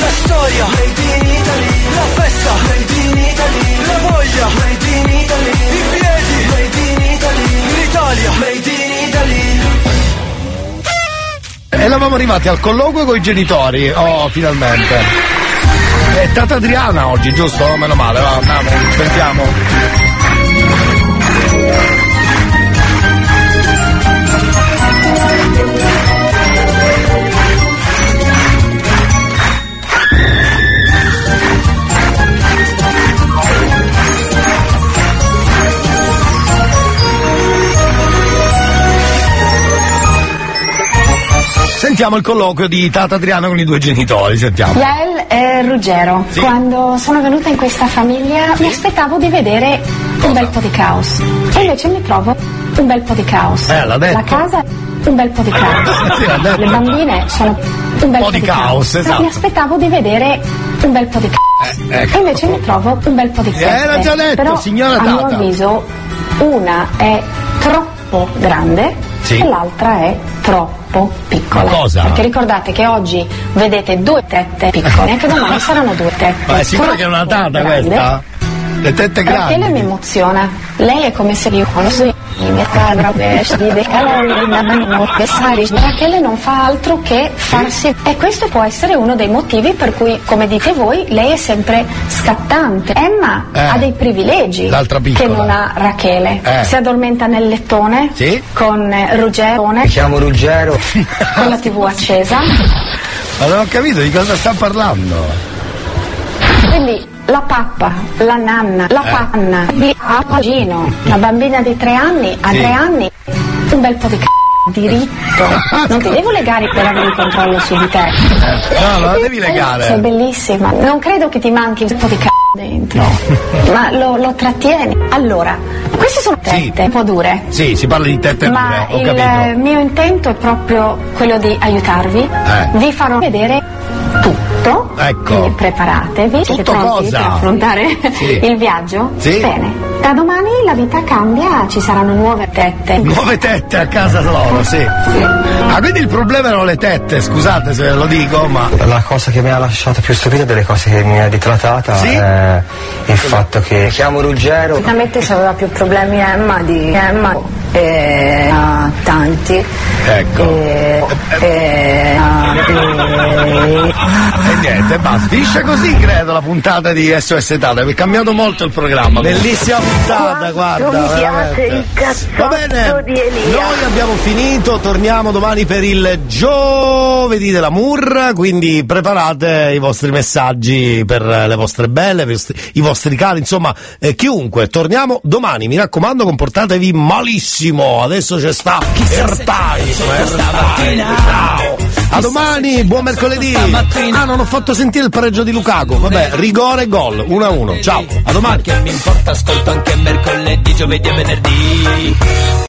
La storia Made in Italy La festa Made in Italy La voglia Made in Italy I piedi Made in Italy L'Italia Made in Italy
E eravamo arrivati al colloquio con i genitori. Oh, finalmente. È Tata Adriana oggi, giusto? Meno male, va, andiamo, sentiamo. Sentiamo il colloquio di Tata Adriana con i due genitori, sentiamo.
Yael e Ruggero,
Sì.
quando sono venuta in questa famiglia mi aspettavo di vedere un bel po' di caos. E invece mi trovo un bel po' di caos.
Eh.
La casa un bel po' di caos.
Sì, l'ha detto.
Le bambine sono un bel po' di,
caos, esatto.
Mi aspettavo di vedere un bel po' di caos.
ecco.
E invece mi trovo un bel po' di feste.
Era già detto,
Però,
signora
a mio
Tata.
avviso una è troppo grande
Sì.
e l'altra è troppo piccola.
Ma cosa?
Perché ricordate che oggi vedete due tette piccole, anche domani saranno due tette.
Ma è sicura che è una tata
grandi.
questa? Le tette
Rachele mi
grandi.
emoziona. Lei è come se io conosco Rachele non fa altro che farsi e questo può essere uno dei motivi per cui, come dite voi, lei è sempre scattante. Emma
Eh.
ha dei privilegi che non ha Rachele.
Eh.
Si addormenta nel lettone
Sì.
con Ruggero,
Mi chiamo Ruggero.
con la tv accesa.
Ma non ho capito di cosa sta parlando.
Quindi la pappa, la nanna, la
Eh.
panna, il papagino, la bambina di tre anni, a
Sì.
tre anni, un bel po' di c***o diritto. Non ti devo legare per avere il controllo su di te.
No, non la devi
Sei
legare.
bellissima. Non credo che ti manchi un po' di c***o dentro. Ma lo, lo trattieni. Allora, queste sono tette un po' dure.
Sì, si parla di tette
Ma
dure, ho
il mio intento è proprio quello di aiutarvi.
Eh.
Vi farò vedere tutto.
Ecco.
Quindi preparatevi. Siete
Tutto
pronti
cosa?
per affrontare
Sì.
il viaggio?
Sì.
Bene. Da domani la vita cambia, ci saranno nuove tette.
Nuove tette a casa loro, sì. Ah, quindi il problema erano le tette, scusate se lo dico, ma.
La cosa che mi ha lasciato più stupito delle cose che mi ha ditratata
Sì?
è il fatto che chiamo Ruggero.
Sicuramente c'aveva più problemi Emma di Emma e ha tanti.
Ecco.
E, e, e-
E niente, basta. Finisce così, credo, la puntata di SOS Italia. Mi è cambiato molto il programma. Bellissima puntata, guarda.
mi piace
veramente.
il
Va bene,
di Elia.
noi abbiamo finito, torniamo domani per il giovedì della Murra, quindi preparate i vostri messaggi per le vostre belle, per i vostri- i vostri cari, insomma, eh, chiunque. Torniamo domani, mi raccomando, comportatevi malissimo. Adesso c'è sta Airtime, Airtime. Ciao. A domani, buon mercoledì. Ah, non ho fatto sentire il pareggio di Lukaku. Vabbè, rigore e gol, 1-1. Ciao, a domani.
Che mi importa, ascolto anche mercoledì, giovedì e venerdì.